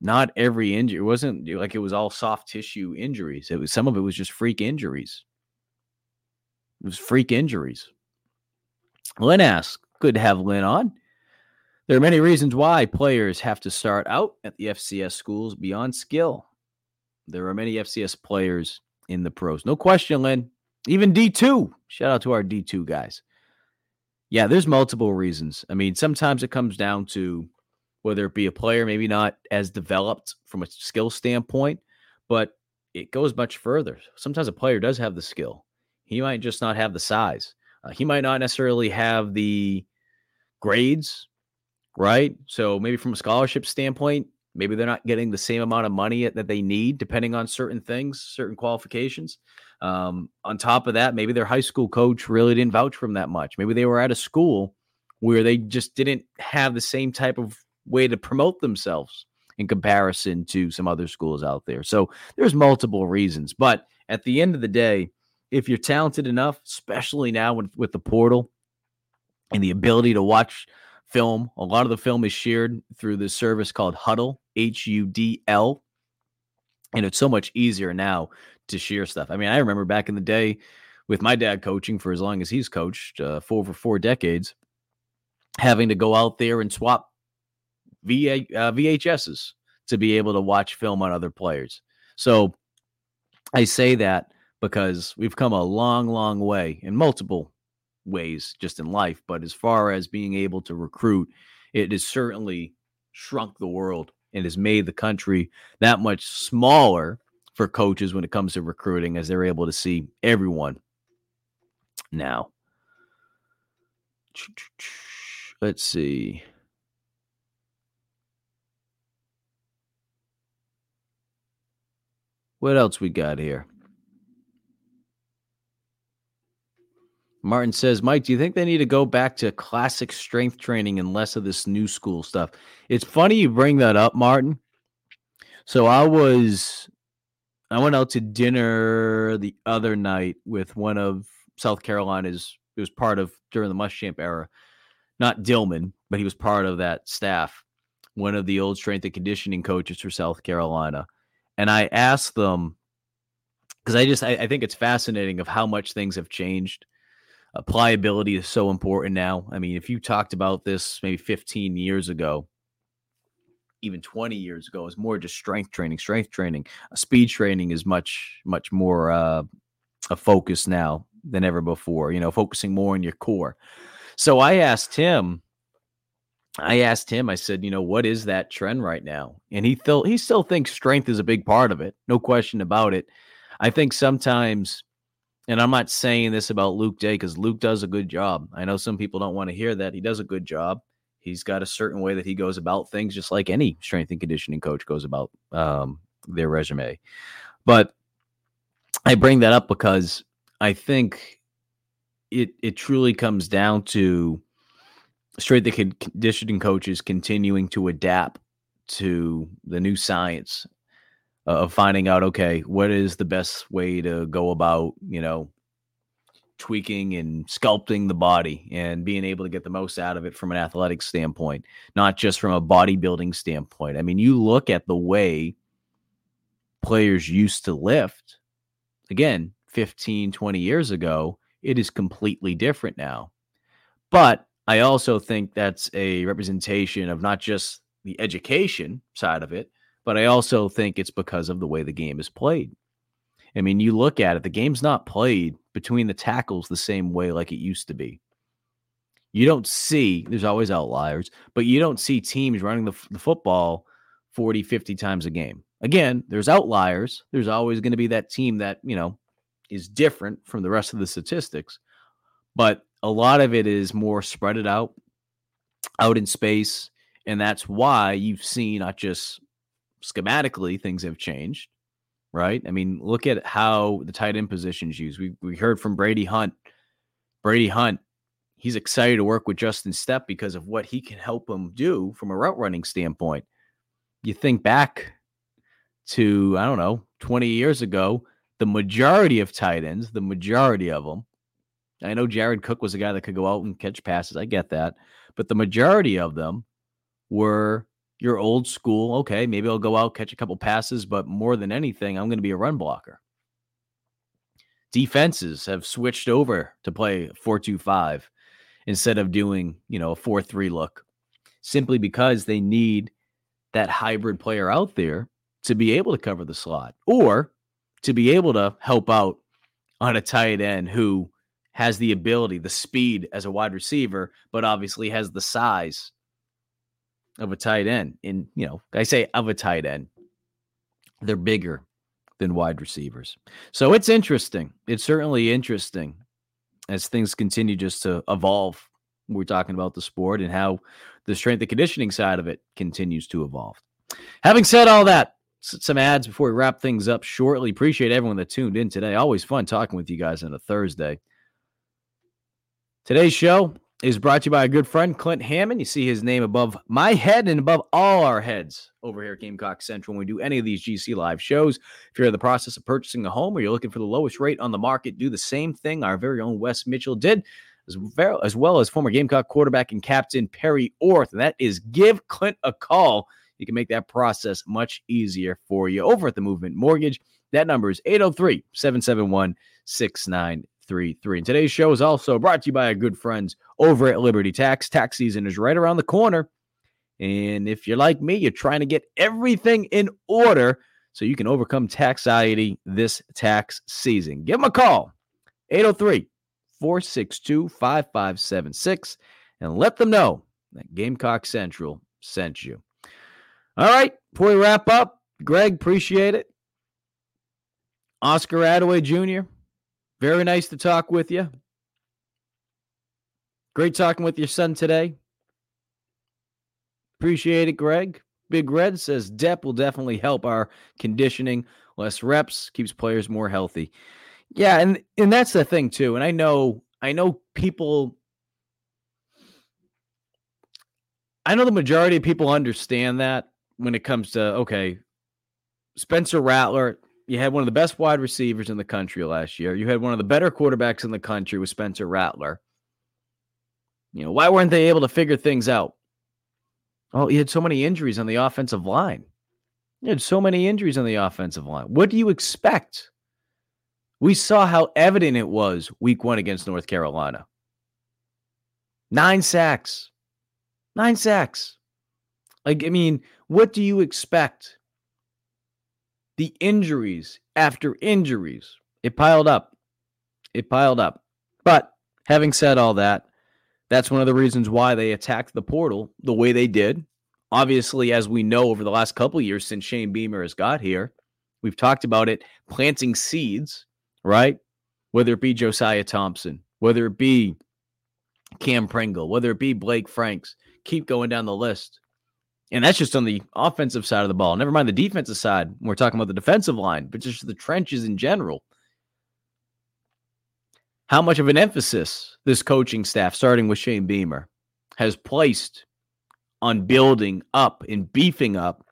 not every injury wasn't like it was all soft tissue injuries. It was some of it was just freak injuries. It was freak injuries. Lynn asks, good to have Lynn on. There are many reasons why players have to start out at the FCS schools beyond skill. There are many FCS players in the pros. No question, Lynn. Even D2. Shout out to our D2 guys. Yeah, there's multiple reasons. I mean, sometimes it comes down to whether it be a player maybe not as developed from a skill standpoint, but it goes much further. Sometimes a player does have the skill. He might just not have the size. Uh, he might not necessarily have the grades, right? So maybe from a scholarship standpoint, maybe they're not getting the same amount of money that they need depending on certain things, certain qualifications. Um, on top of that, maybe their high school coach really didn't vouch for them that much. Maybe they were at a school where they just didn't have the same type of way to promote themselves in comparison to some other schools out there. So there's multiple reasons, but at the end of the day, if you're talented enough, especially now with, with the portal and the ability to watch film, a lot of the film is shared through this service called Hudl, H U D L. And it's so much easier now to share stuff. I mean, I remember back in the day with my dad coaching for as long as he's coached uh, for over four decades, having to go out there and swap VA, uh, VHSs to be able to watch film on other players. So I say that because we've come a long, long way in multiple ways just in life. But as far as being able to recruit, it has certainly shrunk the world and has made the country that much smaller for coaches when it comes to recruiting as they're able to see everyone now. *tsk* Let's see. What else we got here? Martin says, Mike, do you think they need to go back to classic strength training and less of this new school stuff? It's funny you bring that up, Martin. So I was I went out to dinner the other night with one of South Carolina's. It was part of during the Muschamp era, not Dillman, but he was part of that staff. One of the old strength and conditioning coaches for South Carolina, and I asked them because I just I, I, think it's fascinating of how much things have changed pliability is so important now. I mean, if you talked about this maybe 15 years ago, even 20 years ago, it's more just strength training. Strength training, uh, speed training is much, much more uh, a focus now than ever before. You know, focusing more on your core. So I asked him. I asked him. I said, you know, what is that trend right now? And he felt he still thinks strength is a big part of it, no question about it. I think sometimes and I'm not saying this about Luke Day because Luke does a good job. I know some people don't want to hear that. He does a good job. He's got a certain way that he goes about things, just like any strength and conditioning coach goes about um, their resume. But I bring that up because I think it it truly comes down to strength and conditioning coaches continuing to adapt to the new science Uh, of finding out okay what is the best way to go about you know tweaking and sculpting the body and being able to get the most out of it from an athletic standpoint not just from a bodybuilding standpoint. I mean you look at the way players used to lift. Again 15 20 years ago it is completely different now. But i also think that's a representation of not just the education side of it but I also think it's because of the way the game is played. I mean, you look at it, the game's not played between the tackles the same way like it used to be. You don't see, there's always outliers, but you don't see teams running the, the football 40, 50 times a game. Again, there's outliers. There's always going to be that team that, you know, is different from the rest of the statistics. But a lot of it is more spread it out, out in space. And that's why you've seen not just schematically things have changed, right? I mean, look at how the tight end positions used. We we heard from Brady Hunt. Brady Hunt, he's excited to work with Justin Stepp because of what he can help him do from a route running standpoint. You think back to I don't know, 20 years ago, the majority of tight ends, the majority of them, I know Jared Cook was a guy that could go out and catch passes. I get that. But the majority of them were you're old school. Okay, maybe I'll go out, catch a couple passes, but more than anything, I'm going to be a run blocker. Defenses have switched over to play 4 2 5 instead of doing, you know, a 4 3 look simply because they need that hybrid player out there to be able to cover the slot or to be able to help out on a tight end who has the ability, the speed as a wide receiver, but obviously has the size of a tight end. In you know, I say of a tight end, they're bigger than wide receivers. So it's interesting. It's certainly interesting as things continue just to evolve. We're talking about the sport and how the strength and conditioning side of it continues to evolve. Having said all that, some ads before we wrap things up shortly. Appreciate everyone that tuned in today. Always fun talking with you guys on a Thursday. Today's show is brought to you by a good friend, Clint Hammond. You see his name above my head and above all our heads over here at Gamecock Central when we do any of these GC live shows. If you're in the process of purchasing a home or you're looking for the lowest rate on the market, do the same thing our very own Wes Mitchell did, as, well as, former Gamecock quarterback and captain Perry Orth. And that is give Clint a call. You can make that process much easier for you over at the Movement Mortgage. That number is 803 771 6933. And today's show is also brought to you by our good friends over at Liberty Tax. Tax season is right around the corner. And if you're like me, you're trying to get everything in order so you can overcome taxiety this tax season. Give them a call, 803 462 5576, and let them know that Gamecock Central sent you. All right, before we wrap up, Greg, appreciate it. Oscar Adaway Jr., very nice to talk with you. Great talking with your son today. Appreciate it, Greg. Big Red says depth will definitely help our conditioning. Less reps keeps players more healthy. Yeah, and and that's the thing too. And I know I know people I know the majority of people understand that when it comes to okay, Spencer Rattler, you had one of the best wide receivers in the country last year. You had one of the better quarterbacks in the country with Spencer Rattler. You know, why weren't they able to figure things out? Oh, you had so many injuries on the offensive line. You had so many injuries on the offensive line. What do you expect We saw how evident it was week one against North Carolina. Nine sacks. Nine sacks. Like, I mean, what do you expect? The injuries after injuries, it piled up. It piled up. But having said all that, that's one of the reasons why they attacked the portal the way they did. Obviously, as we know over the last couple years since Shane Beamer has got here, we've talked about it planting seeds, right? Whether it be Josiah Thompson, whether it be Cam Pringle, whether it be Blake Franks, keep going down the list. And that's just on the offensive side of the ball. Never mind the defensive side. We're talking about the defensive line, but just the trenches in general. How much of an emphasis this coaching staff, starting with Shane Beamer, has placed on building up and beefing up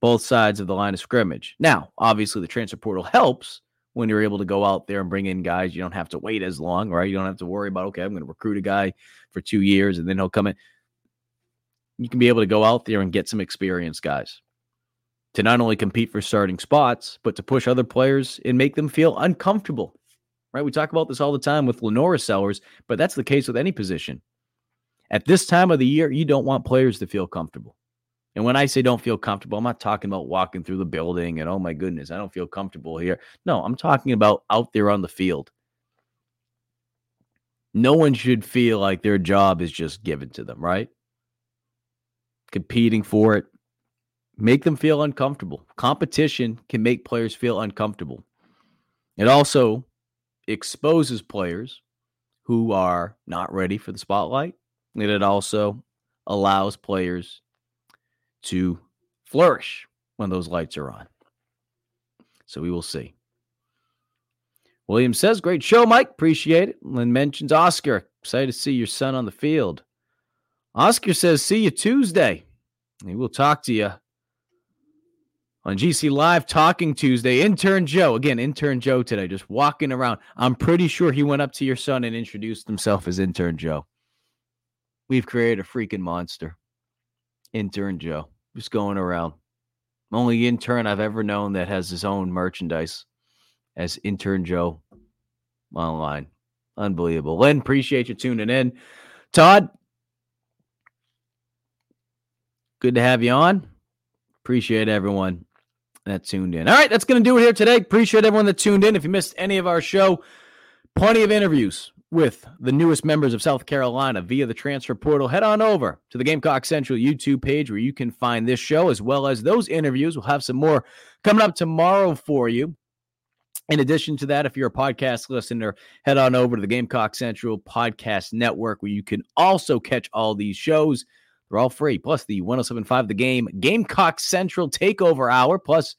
both sides of the line of scrimmage. Now, obviously, the transfer portal helps when you're able to go out there and bring in guys. You don't have to wait as long, right? You don't have to worry about, okay, I'm going to recruit a guy for two years and then he'll come in you can be able to go out there and get some experience guys to not only compete for starting spots, but to push other players and make them feel uncomfortable. Right? We talk about this all the time with LaNorris Sellers, but that's the case with any position. At this time of the year, you don't want players to feel comfortable. And when I say don't feel comfortable, I'm not talking about walking through the building and oh my goodness, I don't feel comfortable here. No, I'm talking about out there on the field. No one should feel like their job is just given to them, right? Competing for it, make them feel uncomfortable. Competition can make players feel uncomfortable. It also exposes players who are not ready for the spotlight. And it also allows players to flourish when those lights are on. So we will see. William says, Great show, Mike. Appreciate it. Lynn mentions Oscar. Excited to see your son on the field. Oscar says, see you Tuesday. We will talk to you on GC Live Talking Tuesday. Intern Joe, again, intern Joe today, just walking around. I'm pretty sure he went up to your son and introduced himself as intern Joe. We've created a freaking monster. Intern Joe, just going around. Only intern I've ever known that has his own merchandise as intern Joe online. Unbelievable. Len, appreciate you tuning in. Todd, Good to have you on. Appreciate everyone that tuned in. All right, that's going to do it here today. Appreciate everyone that tuned in. If you missed any of our show, plenty of interviews with the newest members of South Carolina via the transfer portal. Head on over to the Gamecock Central YouTube page where you can find this show as well as those interviews. We'll have some more coming up tomorrow for you. In addition to that, if you're a podcast listener, head on over to the Gamecock Central Podcast Network where you can also catch all these shows. They're all free. Plus the 1075 The Game Gamecock Central Takeover Hour, plus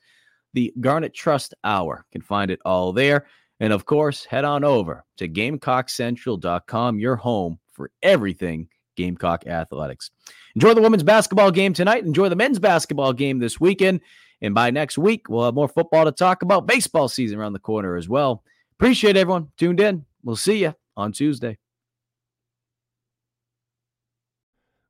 the Garnet Trust Hour. You can find it all there. And of course, head on over to GamecockCentral.com, your home for everything Gamecock Athletics. Enjoy the women's basketball game tonight. Enjoy the men's basketball game this weekend. And by next week, we'll have more football to talk about. Baseball season around the corner as well. Appreciate everyone tuned in. We'll see you on Tuesday.